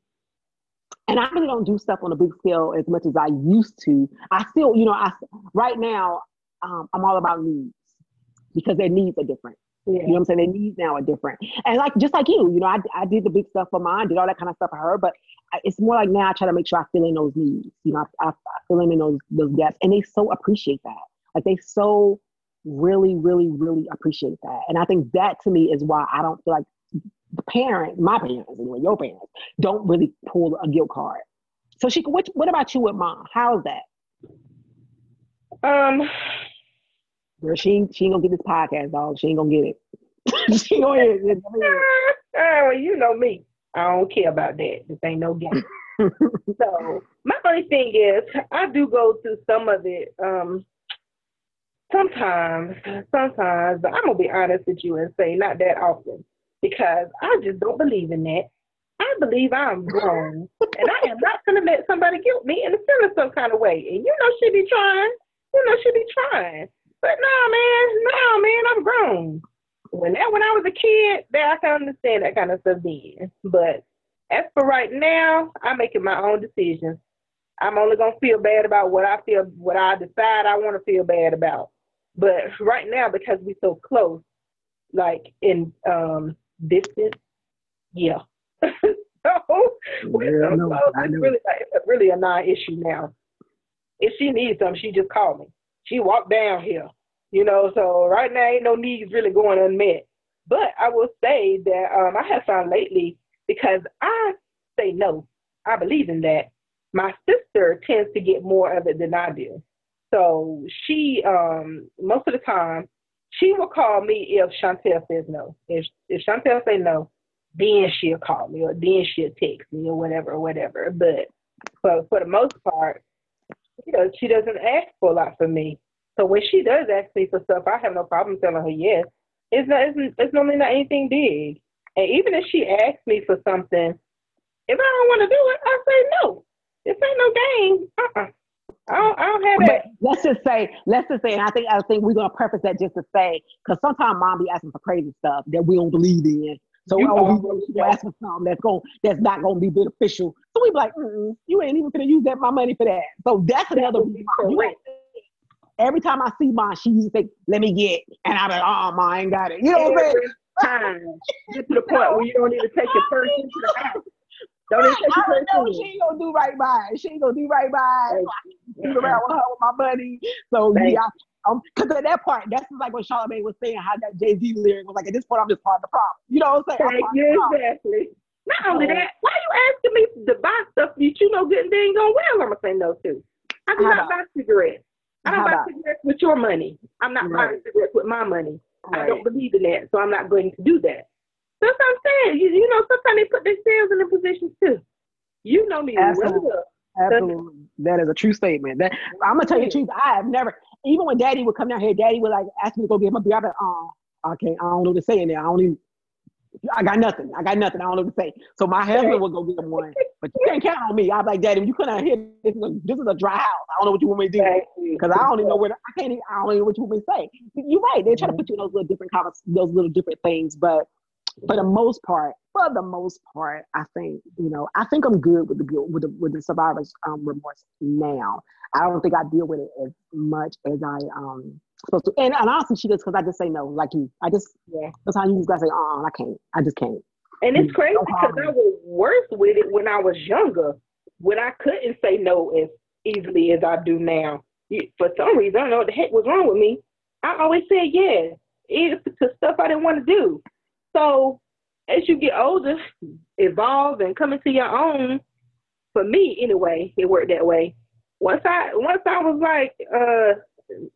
and I really don't do stuff on a big scale as much as I used to. I still, you know, I right now um, I'm all about needs because their needs are different. Yeah. You know what I'm saying? Their needs now are different. And like just like you, you know, I, I did the big stuff for mine, did all that kind of stuff for her, but it's more like now I try to make sure I fill in those needs. You know, I, I, I fill in those those gaps, and they so appreciate that. Like they so really, really, really appreciate that. And I think that to me is why I don't feel like the parent, my parents, anyway, your parents, don't really pull a guilt card. So she, what, what about you with mom? How's that? Um, Girl, she she ain't gonna get this podcast, dog. She ain't gonna get it. she ain't gonna get it. Uh, well, you know me. I don't care about that. This ain't no game. so my only thing is, I do go through some of it. Um, Sometimes, sometimes, but I'm gonna be honest with you and say not that often because I just don't believe in that. I believe I'm grown, and I am not gonna let somebody guilt me into feeling some kind of way. And you know she be trying, you know she be trying, but no, man, no, man, I'm grown. When that when I was a kid, that I can understand that kind of stuff then. But as for right now, I'm making my own decisions. I'm only gonna feel bad about what I feel, what I decide I want to feel bad about. But right now, because we're so close, like in um, distance, yeah. so we're so close. It's really, it's really a non-issue now. If she needs something, she just call me. She walked down here, you know. So right now, ain't no needs really going unmet. But I will say that um, I have found lately because I say no. I believe in that. My sister tends to get more of it than I do. So she, um, most of the time, she will call me if Chantel says no. If if Chantel say no, then she'll call me or then she'll text me or whatever or whatever. But for for the most part, you know, she doesn't ask for a lot from me. So when she does ask me for stuff, I have no problem telling her yes. It's not it's, it's normally not anything big. And even if she asks me for something, if I don't want to do it, I say no. This ain't no game. Uh-uh. I don't, I don't have it. but Let's just say, let's just say, and I think I think we're gonna preface that just to say, because sometimes mom be asking for crazy stuff that we don't believe in. So you oh, we ask for something that's going that's not gonna be beneficial. So we be like, you ain't even gonna use that my money for that. So that's another reason. Every time I see mom, she used to say, "Let me get," and I'm like, "Oh, mom, I ain't got it." You know what I'm saying? Time get to the point where you don't even take your purse into the house. Don't right. I know she ain't gonna do right by it. She ain't gonna do right by it. So around with her with my money. So Thanks. yeah, um, cause at that part, that's like what Charlamagne was saying, how that Jay Z lyric was like, at this point, I'm just part of the problem. You know what I'm saying? Thank exactly. Not only that, why you asking me to buy stuff that you know good and dang on well I'm gonna say no to? I do how not about? buy cigarettes. I don't buy cigarettes with your money. I'm not right. buying cigarettes with my money. Right. I don't believe in that, so I'm not going to do that. That's what I'm saying. You, you know, sometimes they put themselves in a position too. You know me Absolutely. well. Absolutely. That is a true statement. That I'm gonna tell you the truth. I have never, even when Daddy would come down here, Daddy would like ask me to go get my beer. I'd be like, oh, okay, I don't know what to say in there. I don't even. I got nothing. I got nothing. I don't know what to say. So my husband would go get him one, but you can't count on me. I'm like, Daddy, you couldn't hear this is, a, this is a dry house. I don't know what you want me to do because I don't even know where. To, I can't. Even, I don't even know what you want me to say. You're right. They're trying to mm-hmm. put you in those little different those little different things. But for the most part, for the most part, I think you know, I think I'm good with the with the with the survivor's um, remorse now. I don't think I deal with it as much as I um supposed to. And, and honestly, she does because I just say no, like you. I just yeah. That's how you just gotta say, uh, uh I can't. I just can't. And it's crazy because I was worse with it when I was younger, when I couldn't say no as easily as I do now. For some reason, I don't know what the heck was wrong with me. I always said yes, even to stuff I didn't want to do. So as you get older, evolve and come into your own. For me, anyway, it worked that way. Once I once I was like, uh,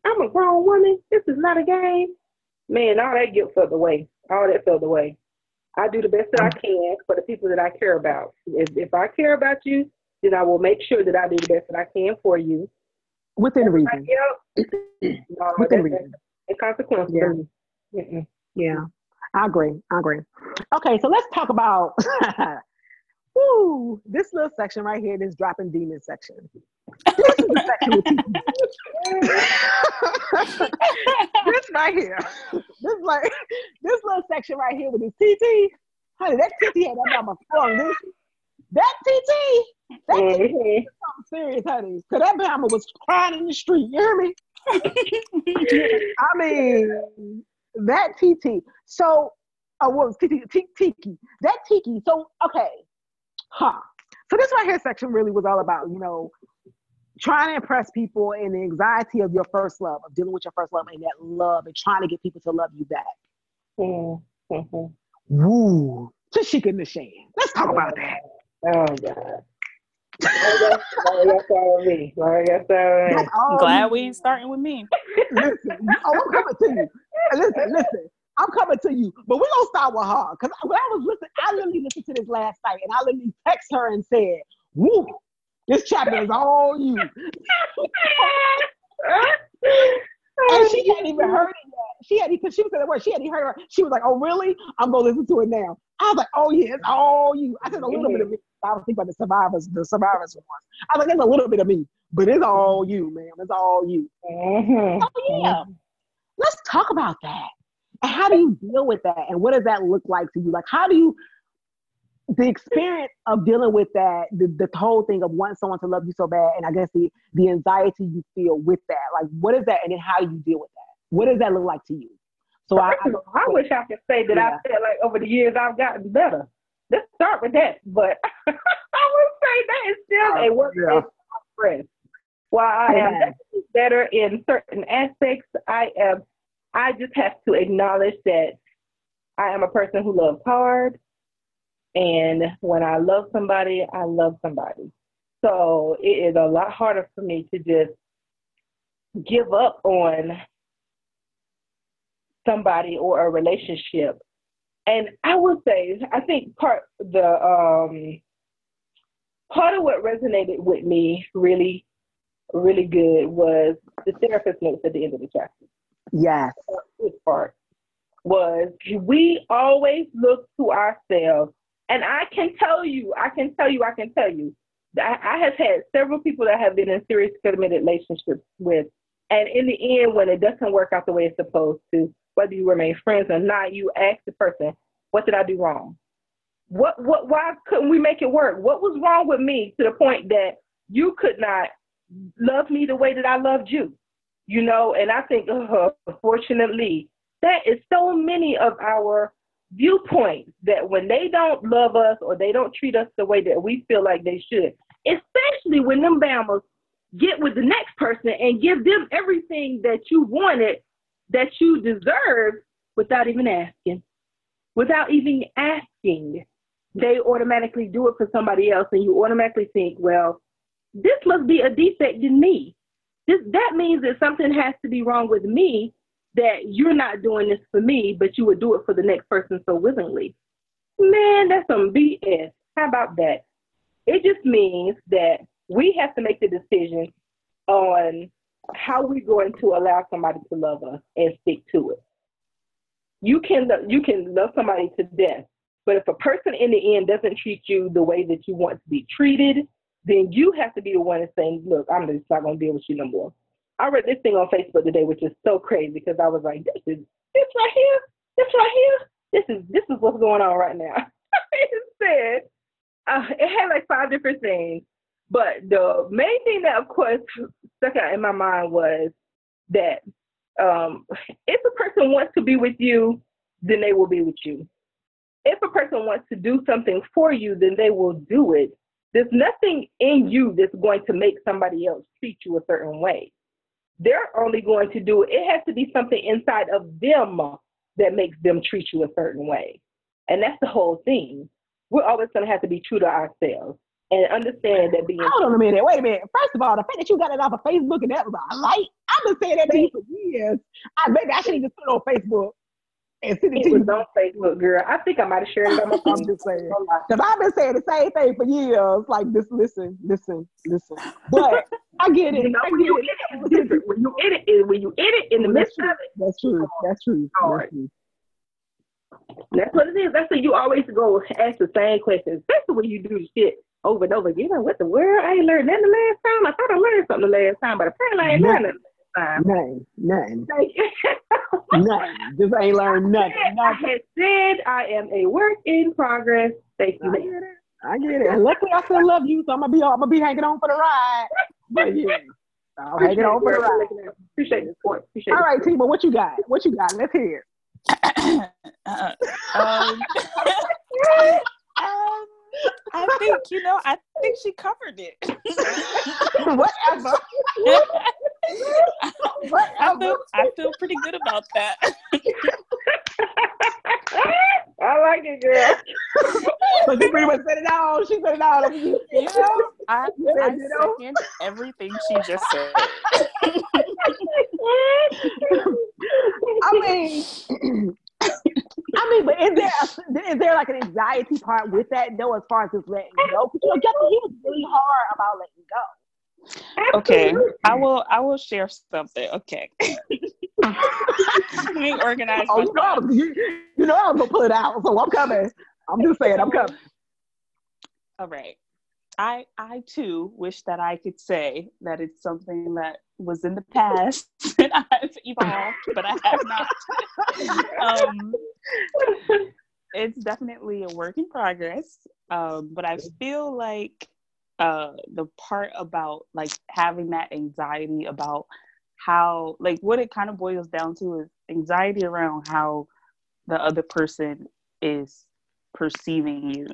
I'm a grown woman. This is not a game. Man, all that guilt fell away. All that fell away. I do the best that I can for the people that I care about. If, if I care about you, then I will make sure that I do the best that I can for you. Within reason. no, Within reason. A consequence. Yeah. yeah. I agree. I agree. Okay, so let's talk about woo, this little section right here, this dropping demon section. This is the section with this right here. This like this little section right here with this TT. Honey, that TT had that mama this. That TT, that mm-hmm. TT something serious, honey. Cause that mama was crying in the street. You hear me? I mean, that TT. So, oh, well, Tiki, Tiki, that Tiki. So, okay, huh. So this right here section really was all about, you know, trying to impress people and the anxiety of your first love, of dealing with your first love and that love and trying to get people to love you back. Mm-hmm. Woo. Tashika Nishan. Let's talk about that. Oh, God. That's, all me. That's all Glad me. we ain't starting with me. listen, oh, I'm coming to you. Listen, listen. I'm coming to you, but we're gonna start with her. Cause when I was listening, I literally listened to this last night and I literally text her and said, Woo, this chapter is all you. and she hadn't even heard it yet. She hadn't because she was at work. She hadn't heard her. She was like, "Oh, really? I'm gonna listen to it now." I was like, "Oh yeah, it's all you." I said a little bit of me. I was thinking about the survivors, the survivors one. I was like, "There's a little bit of me, but it's all you, ma'am. It's all you." Mm-hmm. Oh yeah. Mm-hmm. Let's talk about that. And how do you deal with that? And what does that look like to you? Like, how do you the experience of dealing with that, the, the whole thing of wanting someone to love you so bad, and I guess the the anxiety you feel with that, like what is that, and then how do you deal with that? What does that look like to you? So I, I, I, wish I could say that yeah. I feel like over the years I've gotten better. Let's start with that, but I would say that is still a work yeah. in progress. While I am better in certain aspects, I am. I just have to acknowledge that I am a person who loves hard. And when I love somebody, I love somebody. So it is a lot harder for me to just give up on somebody or a relationship. And I would say, I think part the um, part of what resonated with me really, really good was the therapist notes at the end of the chapter. Yes. This part was we always look to ourselves and I can tell you, I can tell you, I can tell you, I, I have had several people that have been in serious committed relationships with, and in the end, when it doesn't work out the way it's supposed to, whether you remain friends or not, you ask the person, "What did I do wrong? What, what, why couldn't we make it work? What was wrong with me to the point that you could not love me the way that I loved you?" You know, and I think, uh, fortunately, that is so many of our viewpoints that when they don't love us or they don't treat us the way that we feel like they should, especially when them Bama's get with the next person and give them everything that you wanted, that you deserve without even asking. Without even asking, they automatically do it for somebody else, and you automatically think, well, this must be a defect in me. This that means that something has to be wrong with me that you're not doing this for me, but you would do it for the next person so willingly. Man, that's some BS. How about that? It just means that we have to make the decision on how we're going to allow somebody to love us and stick to it. You can you can love somebody to death, but if a person in the end doesn't treat you the way that you want to be treated, then you have to be the one that's saying, "Look, I'm just not going to deal with you no more." I read this thing on Facebook today, which is so crazy because I was like, this is this right here, this right here. this is this is what's going on right now. it said uh, it had like five different things, but the main thing that, of course, stuck out in my mind was that um, if a person wants to be with you, then they will be with you. If a person wants to do something for you, then they will do it. There's nothing in you that's going to make somebody else treat you a certain way. They're only going to do it. It has to be something inside of them that makes them treat you a certain way. And that's the whole thing. We're always going to have to be true to ourselves and understand that being. Hold on a minute. Wait a minute. First of all, the fact that you got it off of Facebook and that was a light. I've been saying that to you for years. I maybe I should have just put it on Facebook and send it, it to was you. on Facebook, girl. I think I might have shared it on my phone. I'm just saying. Oh, because I've been saying the same thing for years. Like, just listen, listen, listen. But I get it. You know, I when you get it. it's. When you edit, it, when you edit in the midst that's of it, That's true. That's true. Hard. That's true. that's what it is. That's why you always go ask the same questions, especially when you do shit over and over again. What the world? I ain't learned nothing the last time. I thought I learned something the last time, but apparently I ain't learned nothing the. Nothing. Nothing. Nothing. Just ain't learned nothing. I Nothing. had said I am a work in progress. Thank you. I get it. I get it. And luckily, I still love you, so I'm gonna be I'm gonna be hanging on for the ride. But yeah, I'll hang it on for the ride. Appreciate the support. Appreciate All the right, Tima, what you got? What you got? Let's hear. uh, um, um, I think you know. I think she covered it. Whatever. I Whatever. feel I feel pretty good about that. I like it, girl. So she pretty much said it all. She said it all. You know, I, Yeah, I you know? second everything she just said. I mean, I mean, but is there a, is there like an anxiety part with that though, as far as just letting go? Because you know, Justin, he was really hard about letting go. Okay, I will. I will share something. Okay. Let me organize. Oh, my you know, you, you know, I was gonna pull it out, so I'm coming. I'm just saying, I'm coming. All right. I I too wish that I could say that it's something that was in the past and I've evolved, but I have not. um, it's definitely a work in progress. Um, but I feel like uh, the part about like having that anxiety about how like what it kind of boils down to is anxiety around how the other person is perceiving you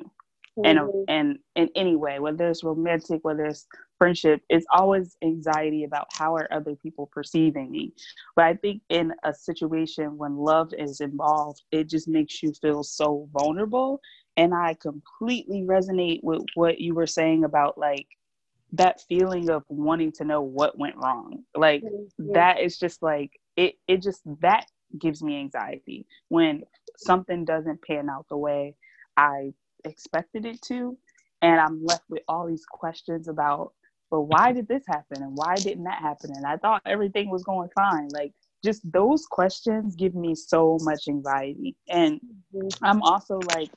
in mm-hmm. a, in in any way, whether it's romantic, whether it's friendship, it's always anxiety about how are other people perceiving me. But I think in a situation when love is involved, it just makes you feel so vulnerable. And I completely resonate with what you were saying about like that feeling of wanting to know what went wrong. Like mm-hmm. that is just like it it just that gives me anxiety when something doesn't pan out the way I expected it to and i'm left with all these questions about but why did this happen and why didn't that happen? And i thought everything was going fine. Like just those questions give me so much anxiety. And mm-hmm. i'm also like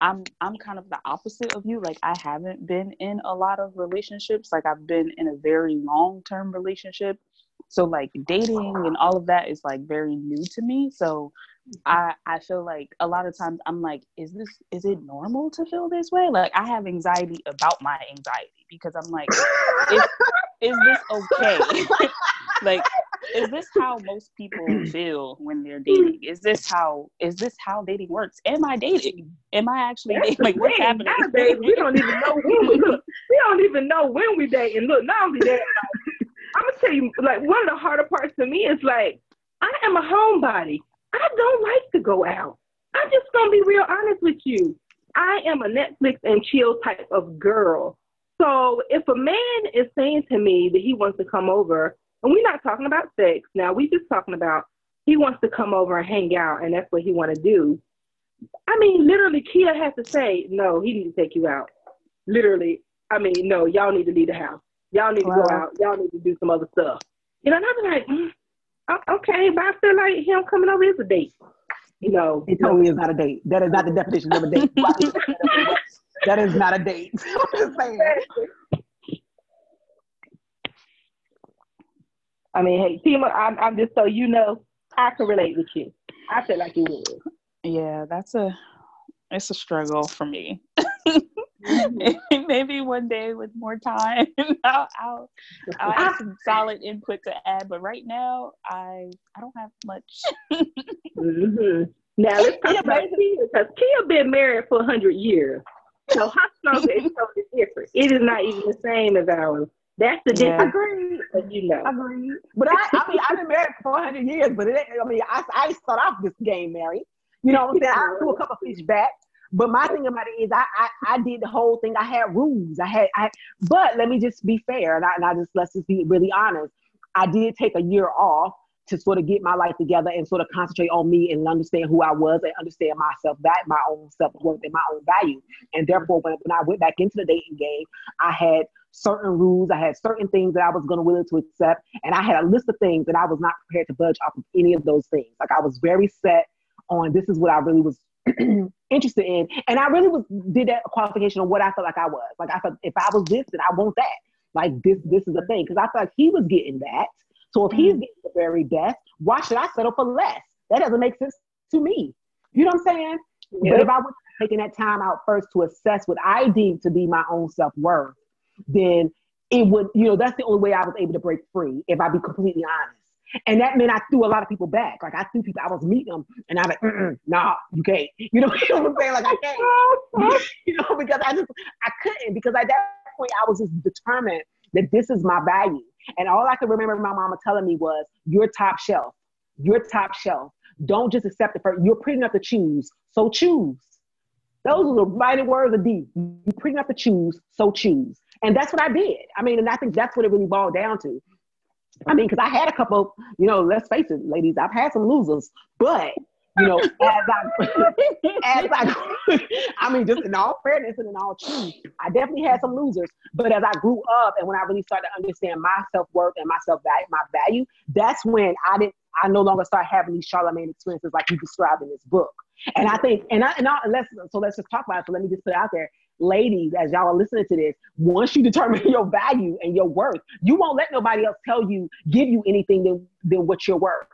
i'm i'm kind of the opposite of you. Like i haven't been in a lot of relationships. Like i've been in a very long term relationship. So like dating and all of that is like very new to me. So I I feel like a lot of times I'm like, is this is it normal to feel this way? Like I have anxiety about my anxiety because I'm like, is, is this okay? like, is this how most people feel when they're dating? Is this how is this how dating works? Am I dating? Am I actually That's dating? Like what's thing. happening? Nowadays, we don't even know when we look. We don't even know when we date. And look, not only that, I'm gonna tell you, like one of the harder parts to me is like I am a homebody. I don't like to go out. I'm just gonna be real honest with you. I am a Netflix and chill type of girl. So if a man is saying to me that he wants to come over, and we're not talking about sex now, we just talking about he wants to come over and hang out, and that's what he want to do. I mean, literally, Kia has to say, no, he needs to take you out. Literally, I mean, no, y'all need to leave the house. Y'all need to go out. Y'all need to do some other stuff. You know, and I'm like, mm, okay, but I feel like him coming over is a date. You know, It totally is not a date. That is not the definition of a date. that is not a date. I'm just saying. I mean, hey, Tima, I'm, I'm just so you know, I can relate with you. I feel like you would. Yeah, that's a it's a struggle for me. Mm-hmm. Maybe one day with more time, I'll, I'll, I'll have some solid input to add. But right now, I I don't have much. mm-hmm. Now let's talk about Kia because Kia been married for hundred years. So her struggle is totally different. It is not even the same as ours. That's the difference. Agreed. You know. Agreed. But I, I mean, I've been married for 400 years, but it, ain't, I mean, I, I start off this game married. You know what I'm saying? I threw a couple fish back. But my thing about it is, I, I I did the whole thing. I had rules. I had I. But let me just be fair, and I, and I just let's just be really honest. I did take a year off to sort of get my life together and sort of concentrate on me and understand who I was and understand myself, that my own self worth and my own value. And therefore, when, when I went back into the dating game, I had certain rules. I had certain things that I was going to willing to accept, and I had a list of things that I was not prepared to budge off of any of those things. Like I was very set on this is what I really was interested in, and I really was did that qualification on what I felt like I was. Like I felt if I was this, then I want that. Like this, this is the thing because I felt like he was getting that. So if he's mm. getting the very best, why should I settle for less? That doesn't make sense to me. You know what I'm saying? But if I was taking that time out first to assess what I deem to be my own self worth, then it would, you know, that's the only way I was able to break free, if I be completely honest. And that meant I threw a lot of people back. Like I threw people, I was meeting them and I'm like, nah, you can't. You know, what I'm saying? Like I can't. you know, because I just I couldn't because at that point I was just determined that this is my value. And all I could remember my mama telling me was, you're top shelf. You're top shelf. Don't just accept it for you're pretty enough to choose. So choose. Those are the mighty words of D. You're pretty enough to choose, so choose. And that's what I did. I mean, and I think that's what it really boiled down to. I mean, because I had a couple, you know, let's face it, ladies, I've had some losers, but you know, as I, as I, I mean, just in all fairness and in all truth, I definitely had some losers. But as I grew up and when I really started to understand my self worth and my self value, my value, that's when I didn't, I no longer start having these Charlamagne experiences like you described in this book. And I think, and I, and I, let's, so let's just talk about it. So let me just put it out there ladies, as y'all are listening to this, once you determine your value and your worth, you won't let nobody else tell you, give you anything than, than what you're worth.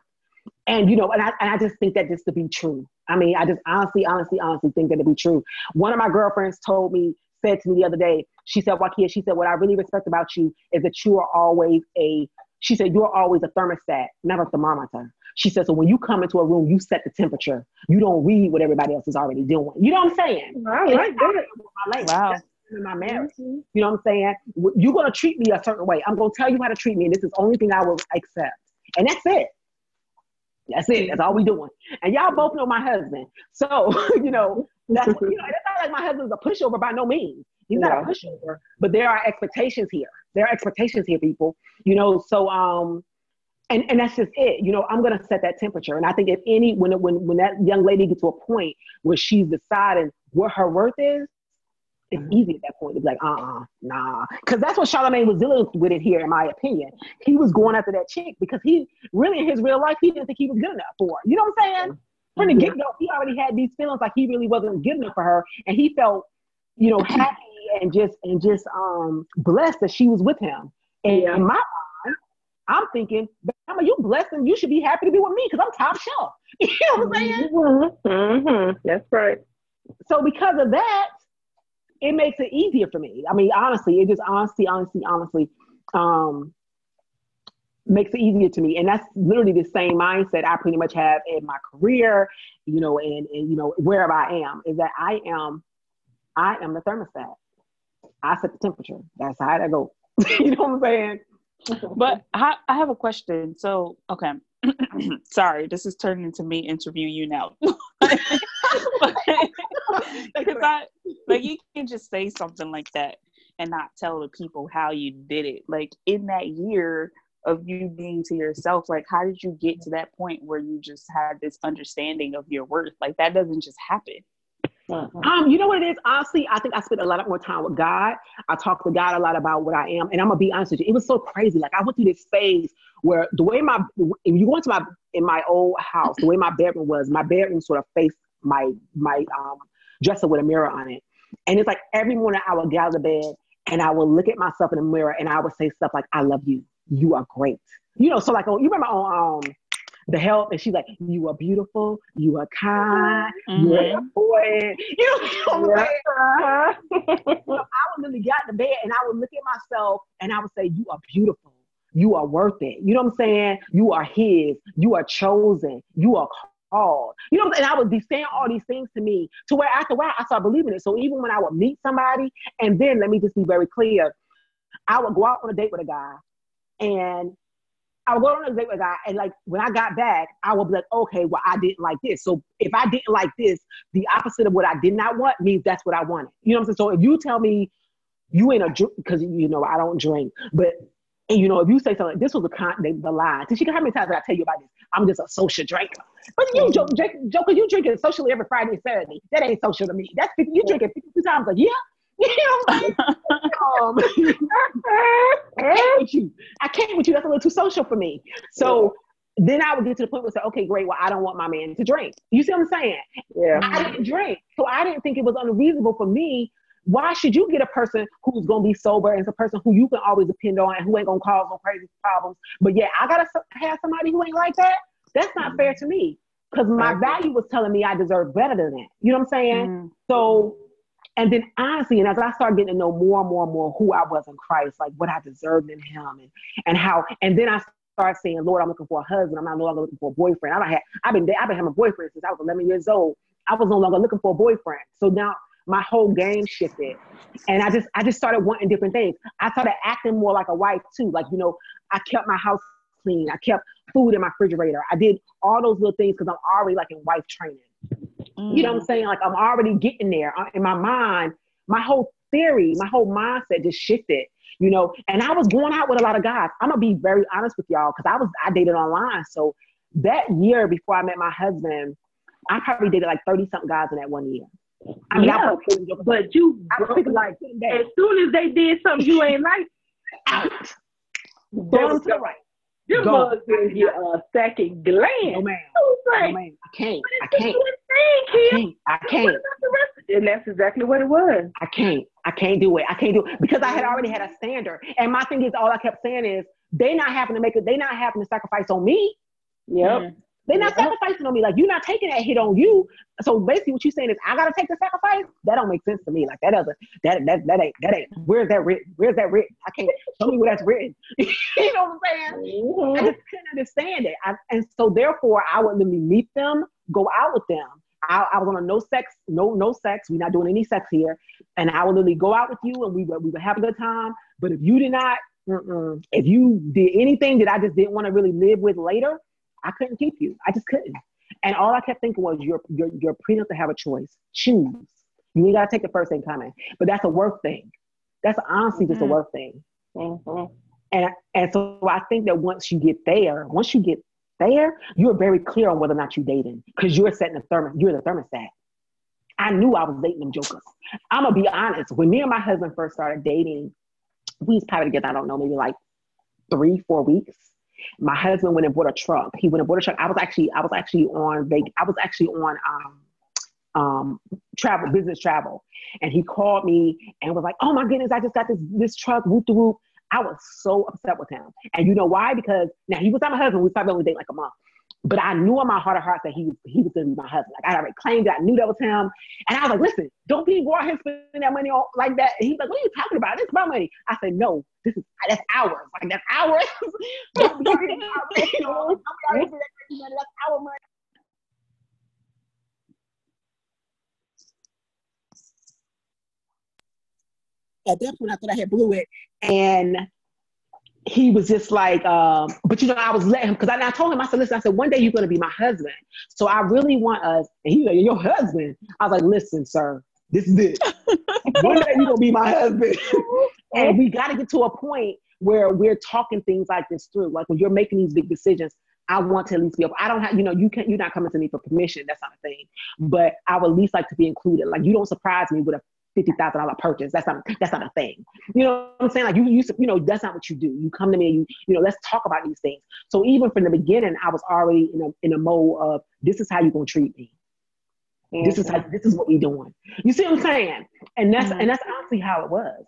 And you know, and I, and I just think that just to be true. I mean, I just honestly, honestly, honestly think that to be true. One of my girlfriends told me, said to me the other day, she said, Wakia, she said, what I really respect about you is that you are always a, she said, you're always a thermostat, never a thermometer. She said, so when you come into a room, you set the temperature. You don't read what everybody else is already doing. You know what I'm saying? I like that. My wow. In my marriage. Mm-hmm. You know what I'm saying? You're going to treat me a certain way. I'm going to tell you how to treat me. And this is the only thing I will accept. And that's it. That's it. That's all we doing. And y'all both know my husband. So, you know, that's, you know, it's not like my husband's a pushover by no means. He's not a pushover, but there are expectations here. There are expectations here, people. You know, so um, and and that's just it. You know, I'm gonna set that temperature. And I think if any when when when that young lady gets to a point where she's deciding what her worth is, it's mm-hmm. easy at that point to be like, uh uh nah. Because that's what Charlamagne was dealing with it here, in my opinion. He was going after that chick because he really in his real life he didn't think he was good enough for her. You know what I'm saying? From the mm-hmm. get go, he already had these feelings like he really wasn't good enough for her, and he felt, you know, happy and just and just um blessed that she was with him. And yeah. in my I'm thinking, Bama, you blessed and you should be happy to be with me because I'm top shelf. You know what I'm saying? Mm-hmm. Mm-hmm. That's right. So because of that, it makes it easier for me. I mean, honestly, it just honestly, honestly, honestly, um, makes it easier to me. And that's literally the same mindset I pretty much have in my career, you know, and, and you know, wherever I am, is that I am, I am the thermostat. I set the temperature. That's how I go. you know what I'm saying? But I, I have a question. So, okay. Sorry, this is turning into me interview you now. Because I like you can just say something like that and not tell the people how you did it. Like in that year of you being to yourself, like how did you get to that point where you just had this understanding of your worth? Like that doesn't just happen. Mm-hmm. Um, you know what it is? Honestly, I think I spent a lot more time with God. I talked to God a lot about what I am, and I'm gonna be honest with you. It was so crazy. Like I went through this phase where the way my if you go into my in my old house, the way my bedroom was, my bedroom sort of faced my my um dresser with a mirror on it, and it's like every morning I would get out of bed and I would look at myself in the mirror and I would say stuff like, "I love you. You are great." You know, so like oh, you remember on um the help, and she's like, "You are beautiful. You are kind. Mm-hmm. You are mm-hmm. important." You know, what I'm uh-huh. so I would literally get in the bed and I would look at myself and I would say, "You are beautiful. You are worth it." You know what I'm saying? You are His. You are chosen. You are called. You know, and I would be saying all these things to me to where after a while I started believing it. So even when I would meet somebody, and then let me just be very clear, I would go out on a date with a guy, and I would go on a date with a guy, and like when I got back, I would be like, okay, well, I didn't like this. So if I didn't like this, the opposite of what I did not want means that's what I wanted. You know what I'm saying? So if you tell me you ain't a drink, because you know I don't drink, but and you know if you say something, this was the con the, the lie. Did you how many times did I tell you about this? I'm just a social drinker. But you mm-hmm. joke, joke, joker, you drinking socially every Friday and Saturday. That ain't social to me. That's 50, you drinking 52 times a year. Um, I can't with you. I can't with you. That's a little too social for me. So yeah. then I would get to the point where I say, okay, great. Well, I don't want my man to drink. You see what I'm saying? Yeah. I didn't drink. So I didn't think it was unreasonable for me. Why should you get a person who's gonna be sober and it's a person who you can always depend on and who ain't gonna cause no crazy problems? But yeah, I gotta have somebody who ain't like that. That's not fair to me because my value was telling me I deserve better than that. You know what I'm saying? Mm. So and then honestly, and as I started getting to know more and more and more who I was in Christ, like what I deserved in Him, and and how, and then I started saying, Lord, I'm looking for a husband. I'm not no longer looking for a boyfriend. I have, I've been, I've been having a boyfriend since I was 11 years old. I was no longer looking for a boyfriend. So now my whole game shifted, and I just, I just started wanting different things. I started acting more like a wife too. Like you know, I kept my house clean. I kept food in my refrigerator. I did all those little things because I'm already like in wife training. Mm. You know what I'm mm. saying? Like I'm already getting there in my mind. My whole theory, my whole mindset just shifted. You know, and I was going out with a lot of guys. I'm gonna be very honest with y'all because I was I dated online. So that year before I met my husband, I probably dated like 30 something guys in that one year. I mean, yeah, I but you broke, like as soon as they did something you ain't like, out. Going to the right. Your mug gives you a second glance. No, ma'am. Like, no, ma'am. I can't. I can't. I can't. I can't. And that's exactly what it was. I can't. I can't do it. I can't do it because I had already had a standard. And my thing is, all I kept saying is, they not having to make it. They not having to sacrifice on me. Yep. Mm-hmm. They're not sacrificing on me. Like you're not taking that hit on you. So basically, what you're saying is, I gotta take the sacrifice. That don't make sense to me. Like that doesn't. That that that ain't that ain't. Where's that written? Where's that written? I can't show me where that's written. you know what I'm saying? Mm-hmm. I just couldn't understand it. I, and so therefore, I would literally meet them, go out with them. I, I, was on a no sex, no no sex. We're not doing any sex here, and I would literally go out with you, and we would we would have a good time. But if you did not, if you did anything that I just didn't want to really live with later, I couldn't keep you. I just couldn't. And all I kept thinking was, you're you're you're prenup to have a choice. Choose. You ain't gotta take the first thing coming. But that's a work thing. That's honestly mm-hmm. just a mm-hmm. work thing. Mm-hmm. And and so I think that once you get there, once you get there, you're very clear on whether or not you're dating because you're setting the thermos. You're the thermostat. I knew I was dating them jokers. I'm gonna be honest. When me and my husband first started dating, we was probably together. I don't know, maybe like three, four weeks. My husband went and bought a truck. He went and bought a truck. I was actually, I was actually on vac- I was actually on um, um, travel, business travel. And he called me and was like, "Oh my goodness, I just got this this truck, whoop de whoop." I was so upset with him. And you know why? Because now he was not my husband. We probably only dating like a month. But I knew in my heart of hearts that he was he was gonna be my husband. Like I already claimed it. I knew that was him. And I was like, listen, don't be war him spending that money on like that. And he's like, what are you talking about? This is my money. I said, no, this is that's ours. Like that's ours. That's our money. At that point, I thought I had blew it, and he was just like, um, but you know, I was letting him because I, I, told him, I said, listen, I said, one day you're gonna be my husband. So I really want us, and he was like, your husband. I was like, listen, sir, this is it. one day you're gonna be my husband. and we gotta get to a point where we're talking things like this through. Like when you're making these big decisions, I want to at least be able, I don't have, you know, you can't, you're not coming to me for permission. That's not a thing. But I would at least like to be included. Like you don't surprise me with a fifty thousand dollar purchase. That's not that's not a thing. You know what I'm saying? Like you, you you know that's not what you do. You come to me and you you know let's talk about these things. So even from the beginning, I was already in a in a mode of this is how you're gonna treat me. Mm-hmm. This is how this is what we doing. You see what I'm saying? And that's mm-hmm. and that's honestly how it was.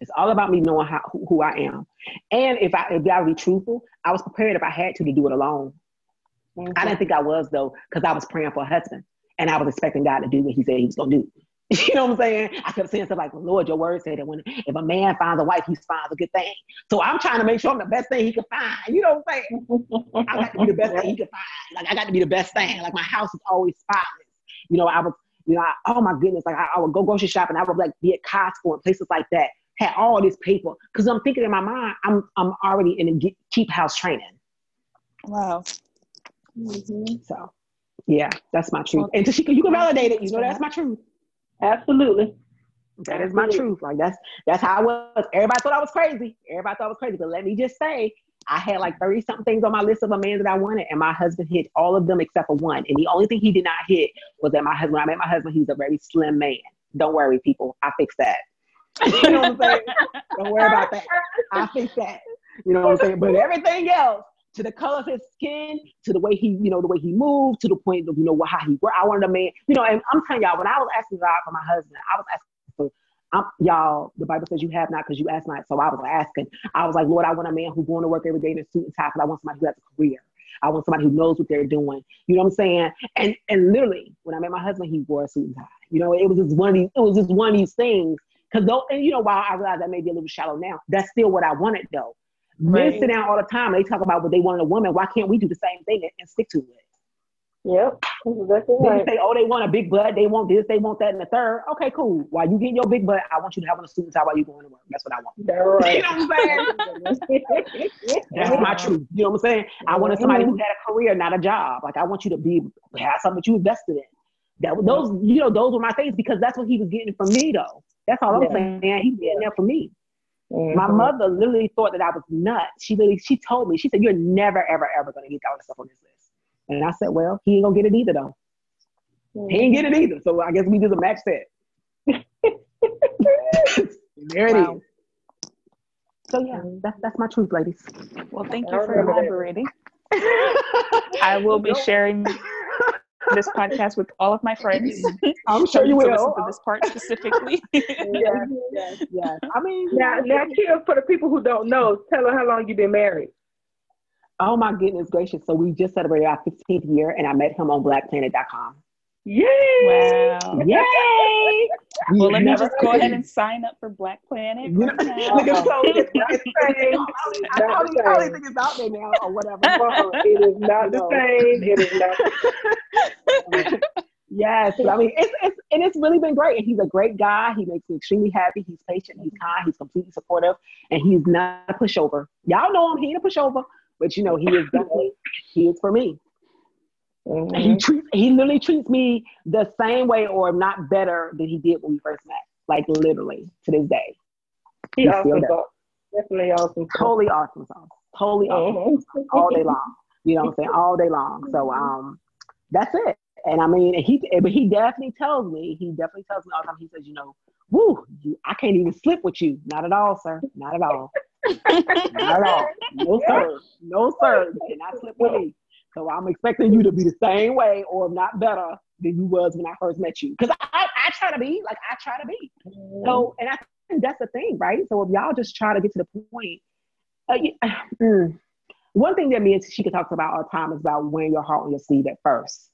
It's all about me knowing how who, who I am. And if I if I be truthful, I was prepared if I had to to do it alone. Mm-hmm. I didn't think I was though, because I was praying for a husband and I was expecting God to do what he said he was gonna do. You know what I'm saying? I kept saying stuff like, Lord, your word said that when if a man finds a wife, he finds a good thing. So I'm trying to make sure I'm the best thing he can find. You know what I'm saying? I got to be the best thing he can find. Like I got to be the best thing. Like my house is always spotless. You know, I was, you know, I, oh my goodness, like I, I, would go grocery shopping. I would like be at Costco and places like that. Had all this paper because I'm thinking in my mind, I'm I'm already in a keep house training. Wow. Mm-hmm. So, yeah, that's my truth. And Tashika, you can validate it. You know, that's my truth. Absolutely. That is my truth. Like that's that's how I was. Everybody thought I was crazy. Everybody thought I was crazy. But let me just say, I had like 30 something things on my list of a man that I wanted, and my husband hit all of them except for one. And the only thing he did not hit was that my husband, when I met my husband, he's a very slim man. Don't worry, people. I fixed that. you know what I'm saying? Don't worry about that. I fixed that. You know what I'm saying? But everything else, to the color of his skin, to the way he, you know, the way he moved, to the point of, you know, how he worked. I wanted a man, you know, and I'm telling y'all, when I was asking God for my husband, I was asking for, I'm, y'all, the Bible says you have not because you ask not. So I was asking, I was like, Lord, I want a man who's going to work every day in a suit and tie because I want somebody who has a career. I want somebody who knows what they're doing. You know what I'm saying? And and literally, when I met my husband, he wore a suit and tie. You know, it was just one of these, it was just one of these things. Cause though, and you know, while I realize that may be a little shallow now, that's still what I wanted though. Men sit down all the time. And they talk about what they want in a woman. Why can't we do the same thing and, and stick to it? Yep. Exactly right. They say, oh, they want a big butt. They want this. They want that, and the third. Okay, cool. While you getting your big butt, I want you to have on a suit tie while you going to work. That's what I want. That's right. you know what I'm saying? That's my truth. You know what I'm saying? I wanted somebody who mm-hmm. had a career, not a job. Like I want you to be have something that you invested in. That those, you know, those were my things because that's what he was getting from me, though. That's all I'm yeah. saying. He was getting there for me. Mm-hmm. My mother literally thought that I was nuts. She literally, she told me, she said, "You're never, ever, ever going to get all this stuff on this list." And I said, "Well, he ain't gonna get it either, though. Mm-hmm. He ain't get it either. So I guess we just a match set." there it wow. is. So yeah, that's that's my truth, ladies. Well, thank you for elaborating. I will be sharing this podcast with all of my friends. I'm sure you will. Listen to this part specifically. yes, yes, yes. I mean, now, now, Kia, for the people who don't know, tell her how long you've been married. Oh my goodness gracious! So we just celebrated our 15th year, and I met him on BlackPlanet.com. Yay! Wow! Yay! well, let me just go ahead and sign up for Black Planet. Right now. Look at I probably think it's out there now or whatever. it is not the same. It is not. yes, I mean it's, it's and it's really been great. And he's a great guy. He makes me extremely happy. He's patient. He's kind. He's completely supportive, and he's not a pushover. Y'all know him. He ain't a pushover, but you know he is definitely he is for me. Mm-hmm. He treats he literally treats me the same way or not better than he did when we first met. Like literally to this day. He awesome sauce. Definitely awesome. Totally awesome sauce. Totally awesome. Mm-hmm. all day long. You know what I'm saying? All day long. So mm-hmm. um that's it. And I mean he but he definitely tells me, he definitely tells me all the time, he says, you know, woo, you, I can't even slip with you. Not at all, sir. Not at all. Not at all. No sir. No sir. You cannot slip with me. So I'm expecting you to be the same way or not better than you was when I first met you. Because I, I try to be, like I try to be. Mm-hmm. So, and I think that's the thing, right? So if y'all just try to get to the point, uh, mm, one thing that me and she could talk about all the time is about wearing your heart on your sleeve at 1st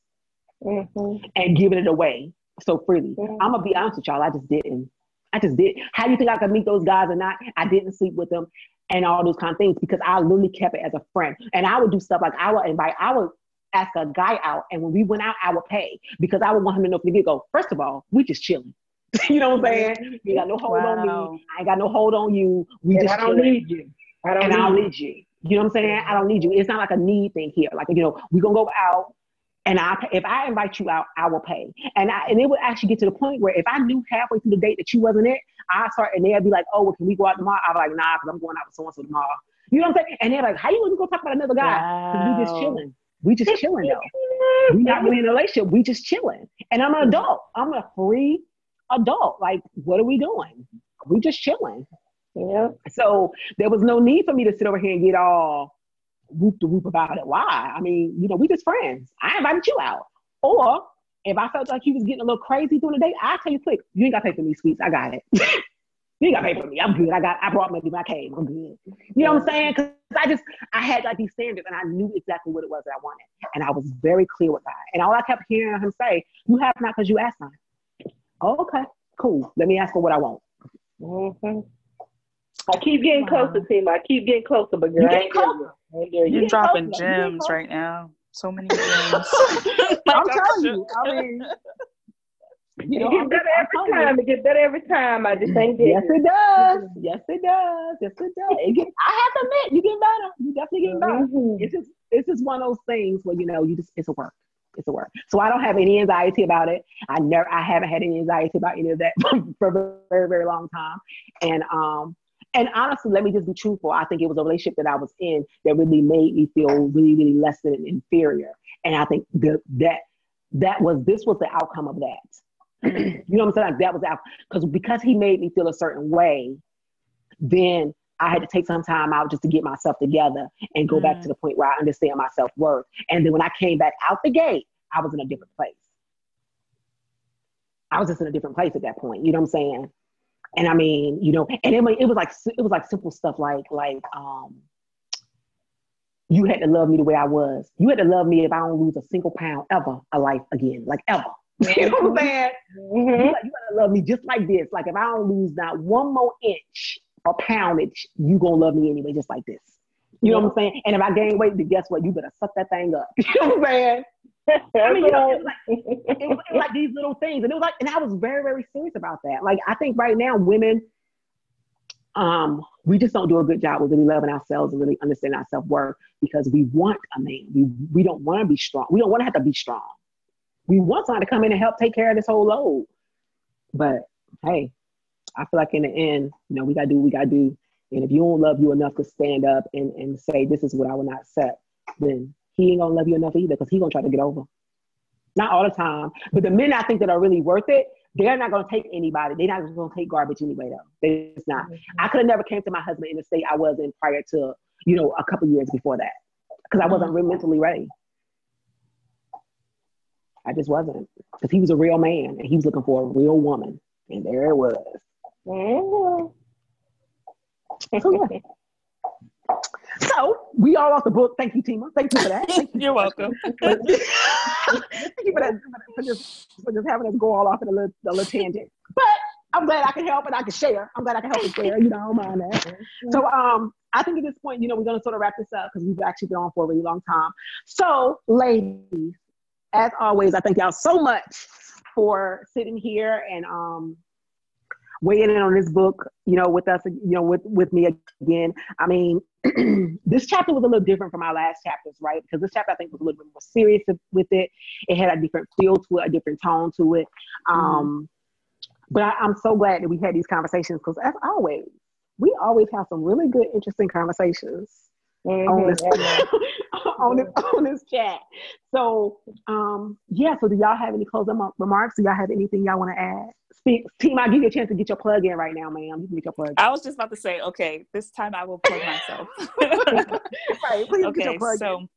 mm-hmm. and giving it away so freely. Mm-hmm. I'm gonna be honest with y'all, I just didn't. I just did. How do you think I could meet those guys or not? I didn't sleep with them and all those kind of things because I literally kept it as a friend. And I would do stuff like I would invite, I would ask a guy out, and when we went out, I would pay because I would want him to know from the get go. First of all, we just chilling. you know what I'm saying? You got no hold wow. on me. I ain't got no hold on you. We and just I don't chilling. need you. I don't, and need, I don't need you. You know what I'm saying? I don't need you. It's not like a need thing here. Like you know, we gonna go out. And I, if I invite you out, I will pay. And I, and it would actually get to the point where if I knew halfway through the date that you wasn't it, I start and they'll be like, "Oh, well, can we go out tomorrow?" I'm like, "Nah, because I'm going out with someone so tomorrow." You know what I'm saying? And they're like, "How you even go talk about another guy?" Wow. We just chilling. We just chilling though. we not really in a relationship. We just chilling. And I'm an mm-hmm. adult. I'm a free adult. Like, what are we doing? We just chilling. Yeah. So there was no need for me to sit over here and get all whoop the whoop about it. Why? I mean, you know, we just friends. I invited you out. Or if I felt like you was getting a little crazy during the day, I'll tell you quick, you ain't gotta pay for me sweets. I got it. You ain't got to pay for me. I'm good. I got. I brought money. I came. I'm good. You know what I'm saying? Because I just I had like these standards, and I knew exactly what it was that I wanted, and I was very clear with that. And all I kept hearing him say, "You have not because you asked not." Oh, okay, cool. Let me ask for what I want. Mm-hmm. I keep getting wow. closer, team. I keep getting closer, but girl, you closer. You're, You're dropping closer. gems right now. So many gems. I'm telling you. I mean, you know, it gets better every time. It gets better every time. I just ain't Yes, it does. Yes, it does. Yes, it does. It get, I have to admit, you get better. You definitely get better. Mm-hmm. It's just, it's just one of those things where you know, you just, it's a work. It's a work. So I don't have any anxiety about it. I never, I haven't had any anxiety about any of that for a very, very long time. And um, and honestly, let me just be truthful. I think it was a relationship that I was in that really made me feel really, really less than inferior. And I think the, that that was this was the outcome of that. you know what I'm saying? Like that was out because because he made me feel a certain way, then I had to take some time out just to get myself together and go mm back to the point where I understand my self worth. And then when I came back out the gate, I was in a different place. I was just in a different place at that point. You know what I'm saying? And I mean, you know, and it, it was like it was like simple stuff like like um, you had to love me the way I was. You had to love me if I don't lose a single pound ever a life again, like ever. You know what I'm saying? Mm-hmm. You, like, you gotta love me just like this. Like if I don't lose not one more inch or poundage, you gonna love me anyway, just like this. You know what I'm saying? And if I gain weight, then guess what? You better suck that thing up. You know what I'm saying? I mean, you know, it was, like, it, was, it was like these little things, and it was like, and I was very, very serious about that. Like, I think right now, women, um, we just don't do a good job with really loving ourselves and really understanding our self worth because we want a man. We we don't want to be strong. We don't want to have to be strong. We want someone to come in and help take care of this whole load. But hey, I feel like in the end, you know, we gotta do what we gotta do. And if you don't love you enough to stand up and, and say this is what I will not accept, then he ain't gonna love you enough either because he gonna try to get over. Not all the time, but the men I think that are really worth it, they're not gonna take anybody. They're not gonna take garbage anyway though. It's not. Mm-hmm. I could have never came to my husband in the state I was in prior to, you know, a couple years before that. Because I wasn't mm-hmm. mentally ready. I just wasn't. Because he was a real man and he was looking for a real woman. And there it was. Mm-hmm. So, yeah. So we all off the book. Thank you, Tima. Thank you for that. You. You're welcome. Thank you for, that, for, just, for just having us go all off in a little, a little tangent. But I'm glad I can help and I can share. I'm glad I can help and share. You know, I don't mind that. So um, I think at this point, you know, we're going to sort of wrap this up because we've actually been on for a really long time. So, ladies, as always, I thank y'all so much for sitting here and um, weighing in on this book, you know, with us, you know, with with me again. I mean, this chapter was a little different from our last chapters, right? Because this chapter I think was a little bit more serious with it. It had a different feel to it, a different tone to it. Mm-hmm. Um, but I, I'm so glad that we had these conversations because as always, we always have some really good, interesting conversations. Mm-hmm. on this on this on this chat. So um yeah, so do y'all have any closing remarks? Do y'all have anything y'all want to add? Team, I'll give you a chance to get your plug in right now, ma'am. You can get your plug. In. I was just about to say, okay, this time I will plug myself. right, please okay, get your plug so, in.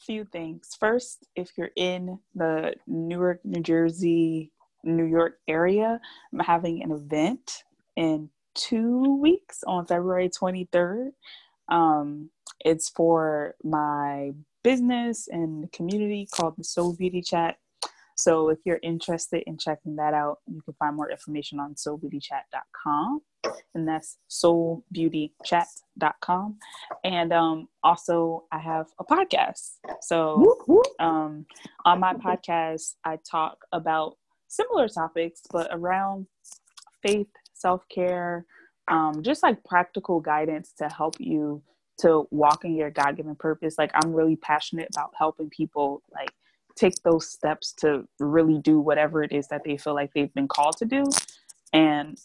Few things. First, if you're in the Newark, New Jersey, New York area, I'm having an event in two weeks on February 23rd. Um, it's for my business and community called the Soul Beauty Chat. So if you're interested in checking that out, you can find more information on soulbeautychat.com. And that's soulbeautychat.com. And um, also, I have a podcast. So um, on my podcast, I talk about similar topics, but around faith, self care, um, just like practical guidance to help you to walk in your God given purpose. Like, I'm really passionate about helping people, like, take those steps to really do whatever it is that they feel like they've been called to do. And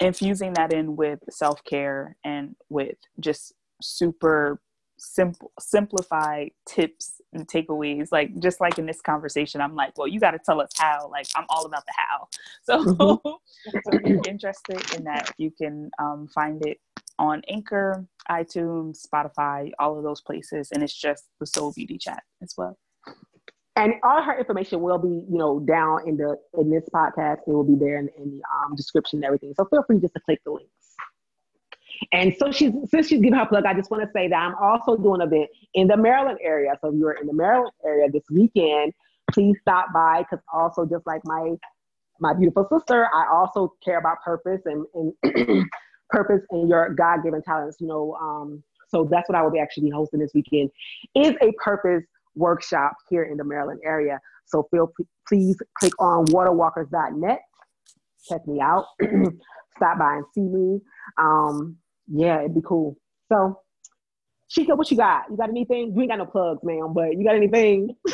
infusing that in with self-care and with just super simple simplified tips and takeaways like just like in this conversation i'm like well you got to tell us how like i'm all about the how. So, mm-hmm. so if you're interested in that you can um, find it on anchor itunes spotify all of those places and it's just the soul beauty chat as well and all her information will be, you know, down in the in this podcast. It will be there in, in the um, description and everything. So feel free just to click the links. And so she's since she's giving her plug, I just want to say that I'm also doing a bit in the Maryland area. So if you're in the Maryland area this weekend, please stop by because also just like my my beautiful sister, I also care about purpose and, and purpose and your God given talents. You know, um, so that's what I will be actually hosting this weekend. Is a purpose workshop here in the Maryland area. So feel please click on waterwalkers.net. Check me out. Stop by and see me. Um, yeah, it'd be cool. So, Chica, what you got? You got anything? You ain't got no plugs, man, but you got anything?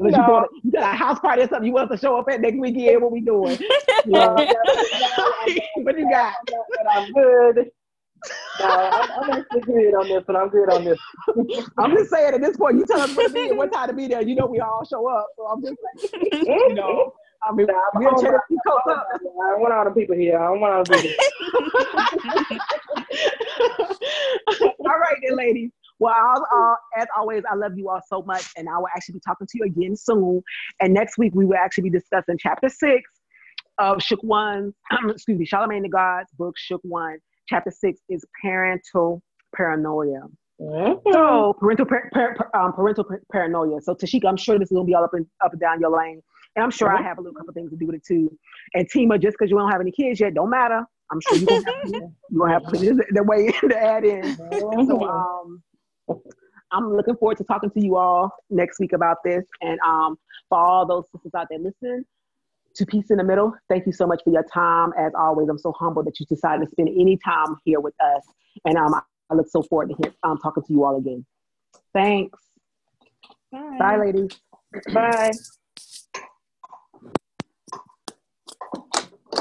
no. you, got, you, got, a house party or something you want us to show up at next weekend? What we doing? yeah. what you got? I'm good no, I'm, I'm, actually good on this, but I'm good on this. I'm just saying at this point, you tell us where to be and what time to be there. You know, we all show up. So I'm just saying, you know. I mean, nah, we are Cherokee Coast up. I don't want all the people here. I don't want all the people. all right, then, ladies. Well, I'll, uh, as always, I love you all so much, and I will actually be talking to you again soon. And next week, we will actually be discussing chapter six of Shook One's, excuse me, Charlamagne the God's book, Shook One chapter six is parental paranoia. Mm-hmm. So parental par- par- um, parental par- paranoia. So Tashika, I'm sure this is gonna be all up and up and down your lane, and I'm sure mm-hmm. I have a little couple things to do with it too. And Tima, just because you don't have any kids yet, don't matter. I'm sure you're gonna have you gonna have the, the way to add in. Mm-hmm. So um, I'm looking forward to talking to you all next week about this, and um, for all those sisters out there listening to Peace in the Middle. Thank you so much for your time. As always, I'm so humbled that you decided to spend any time here with us. And um, I look so forward to hear, um, talking to you all again. Thanks. Bye, Bye ladies. Bye.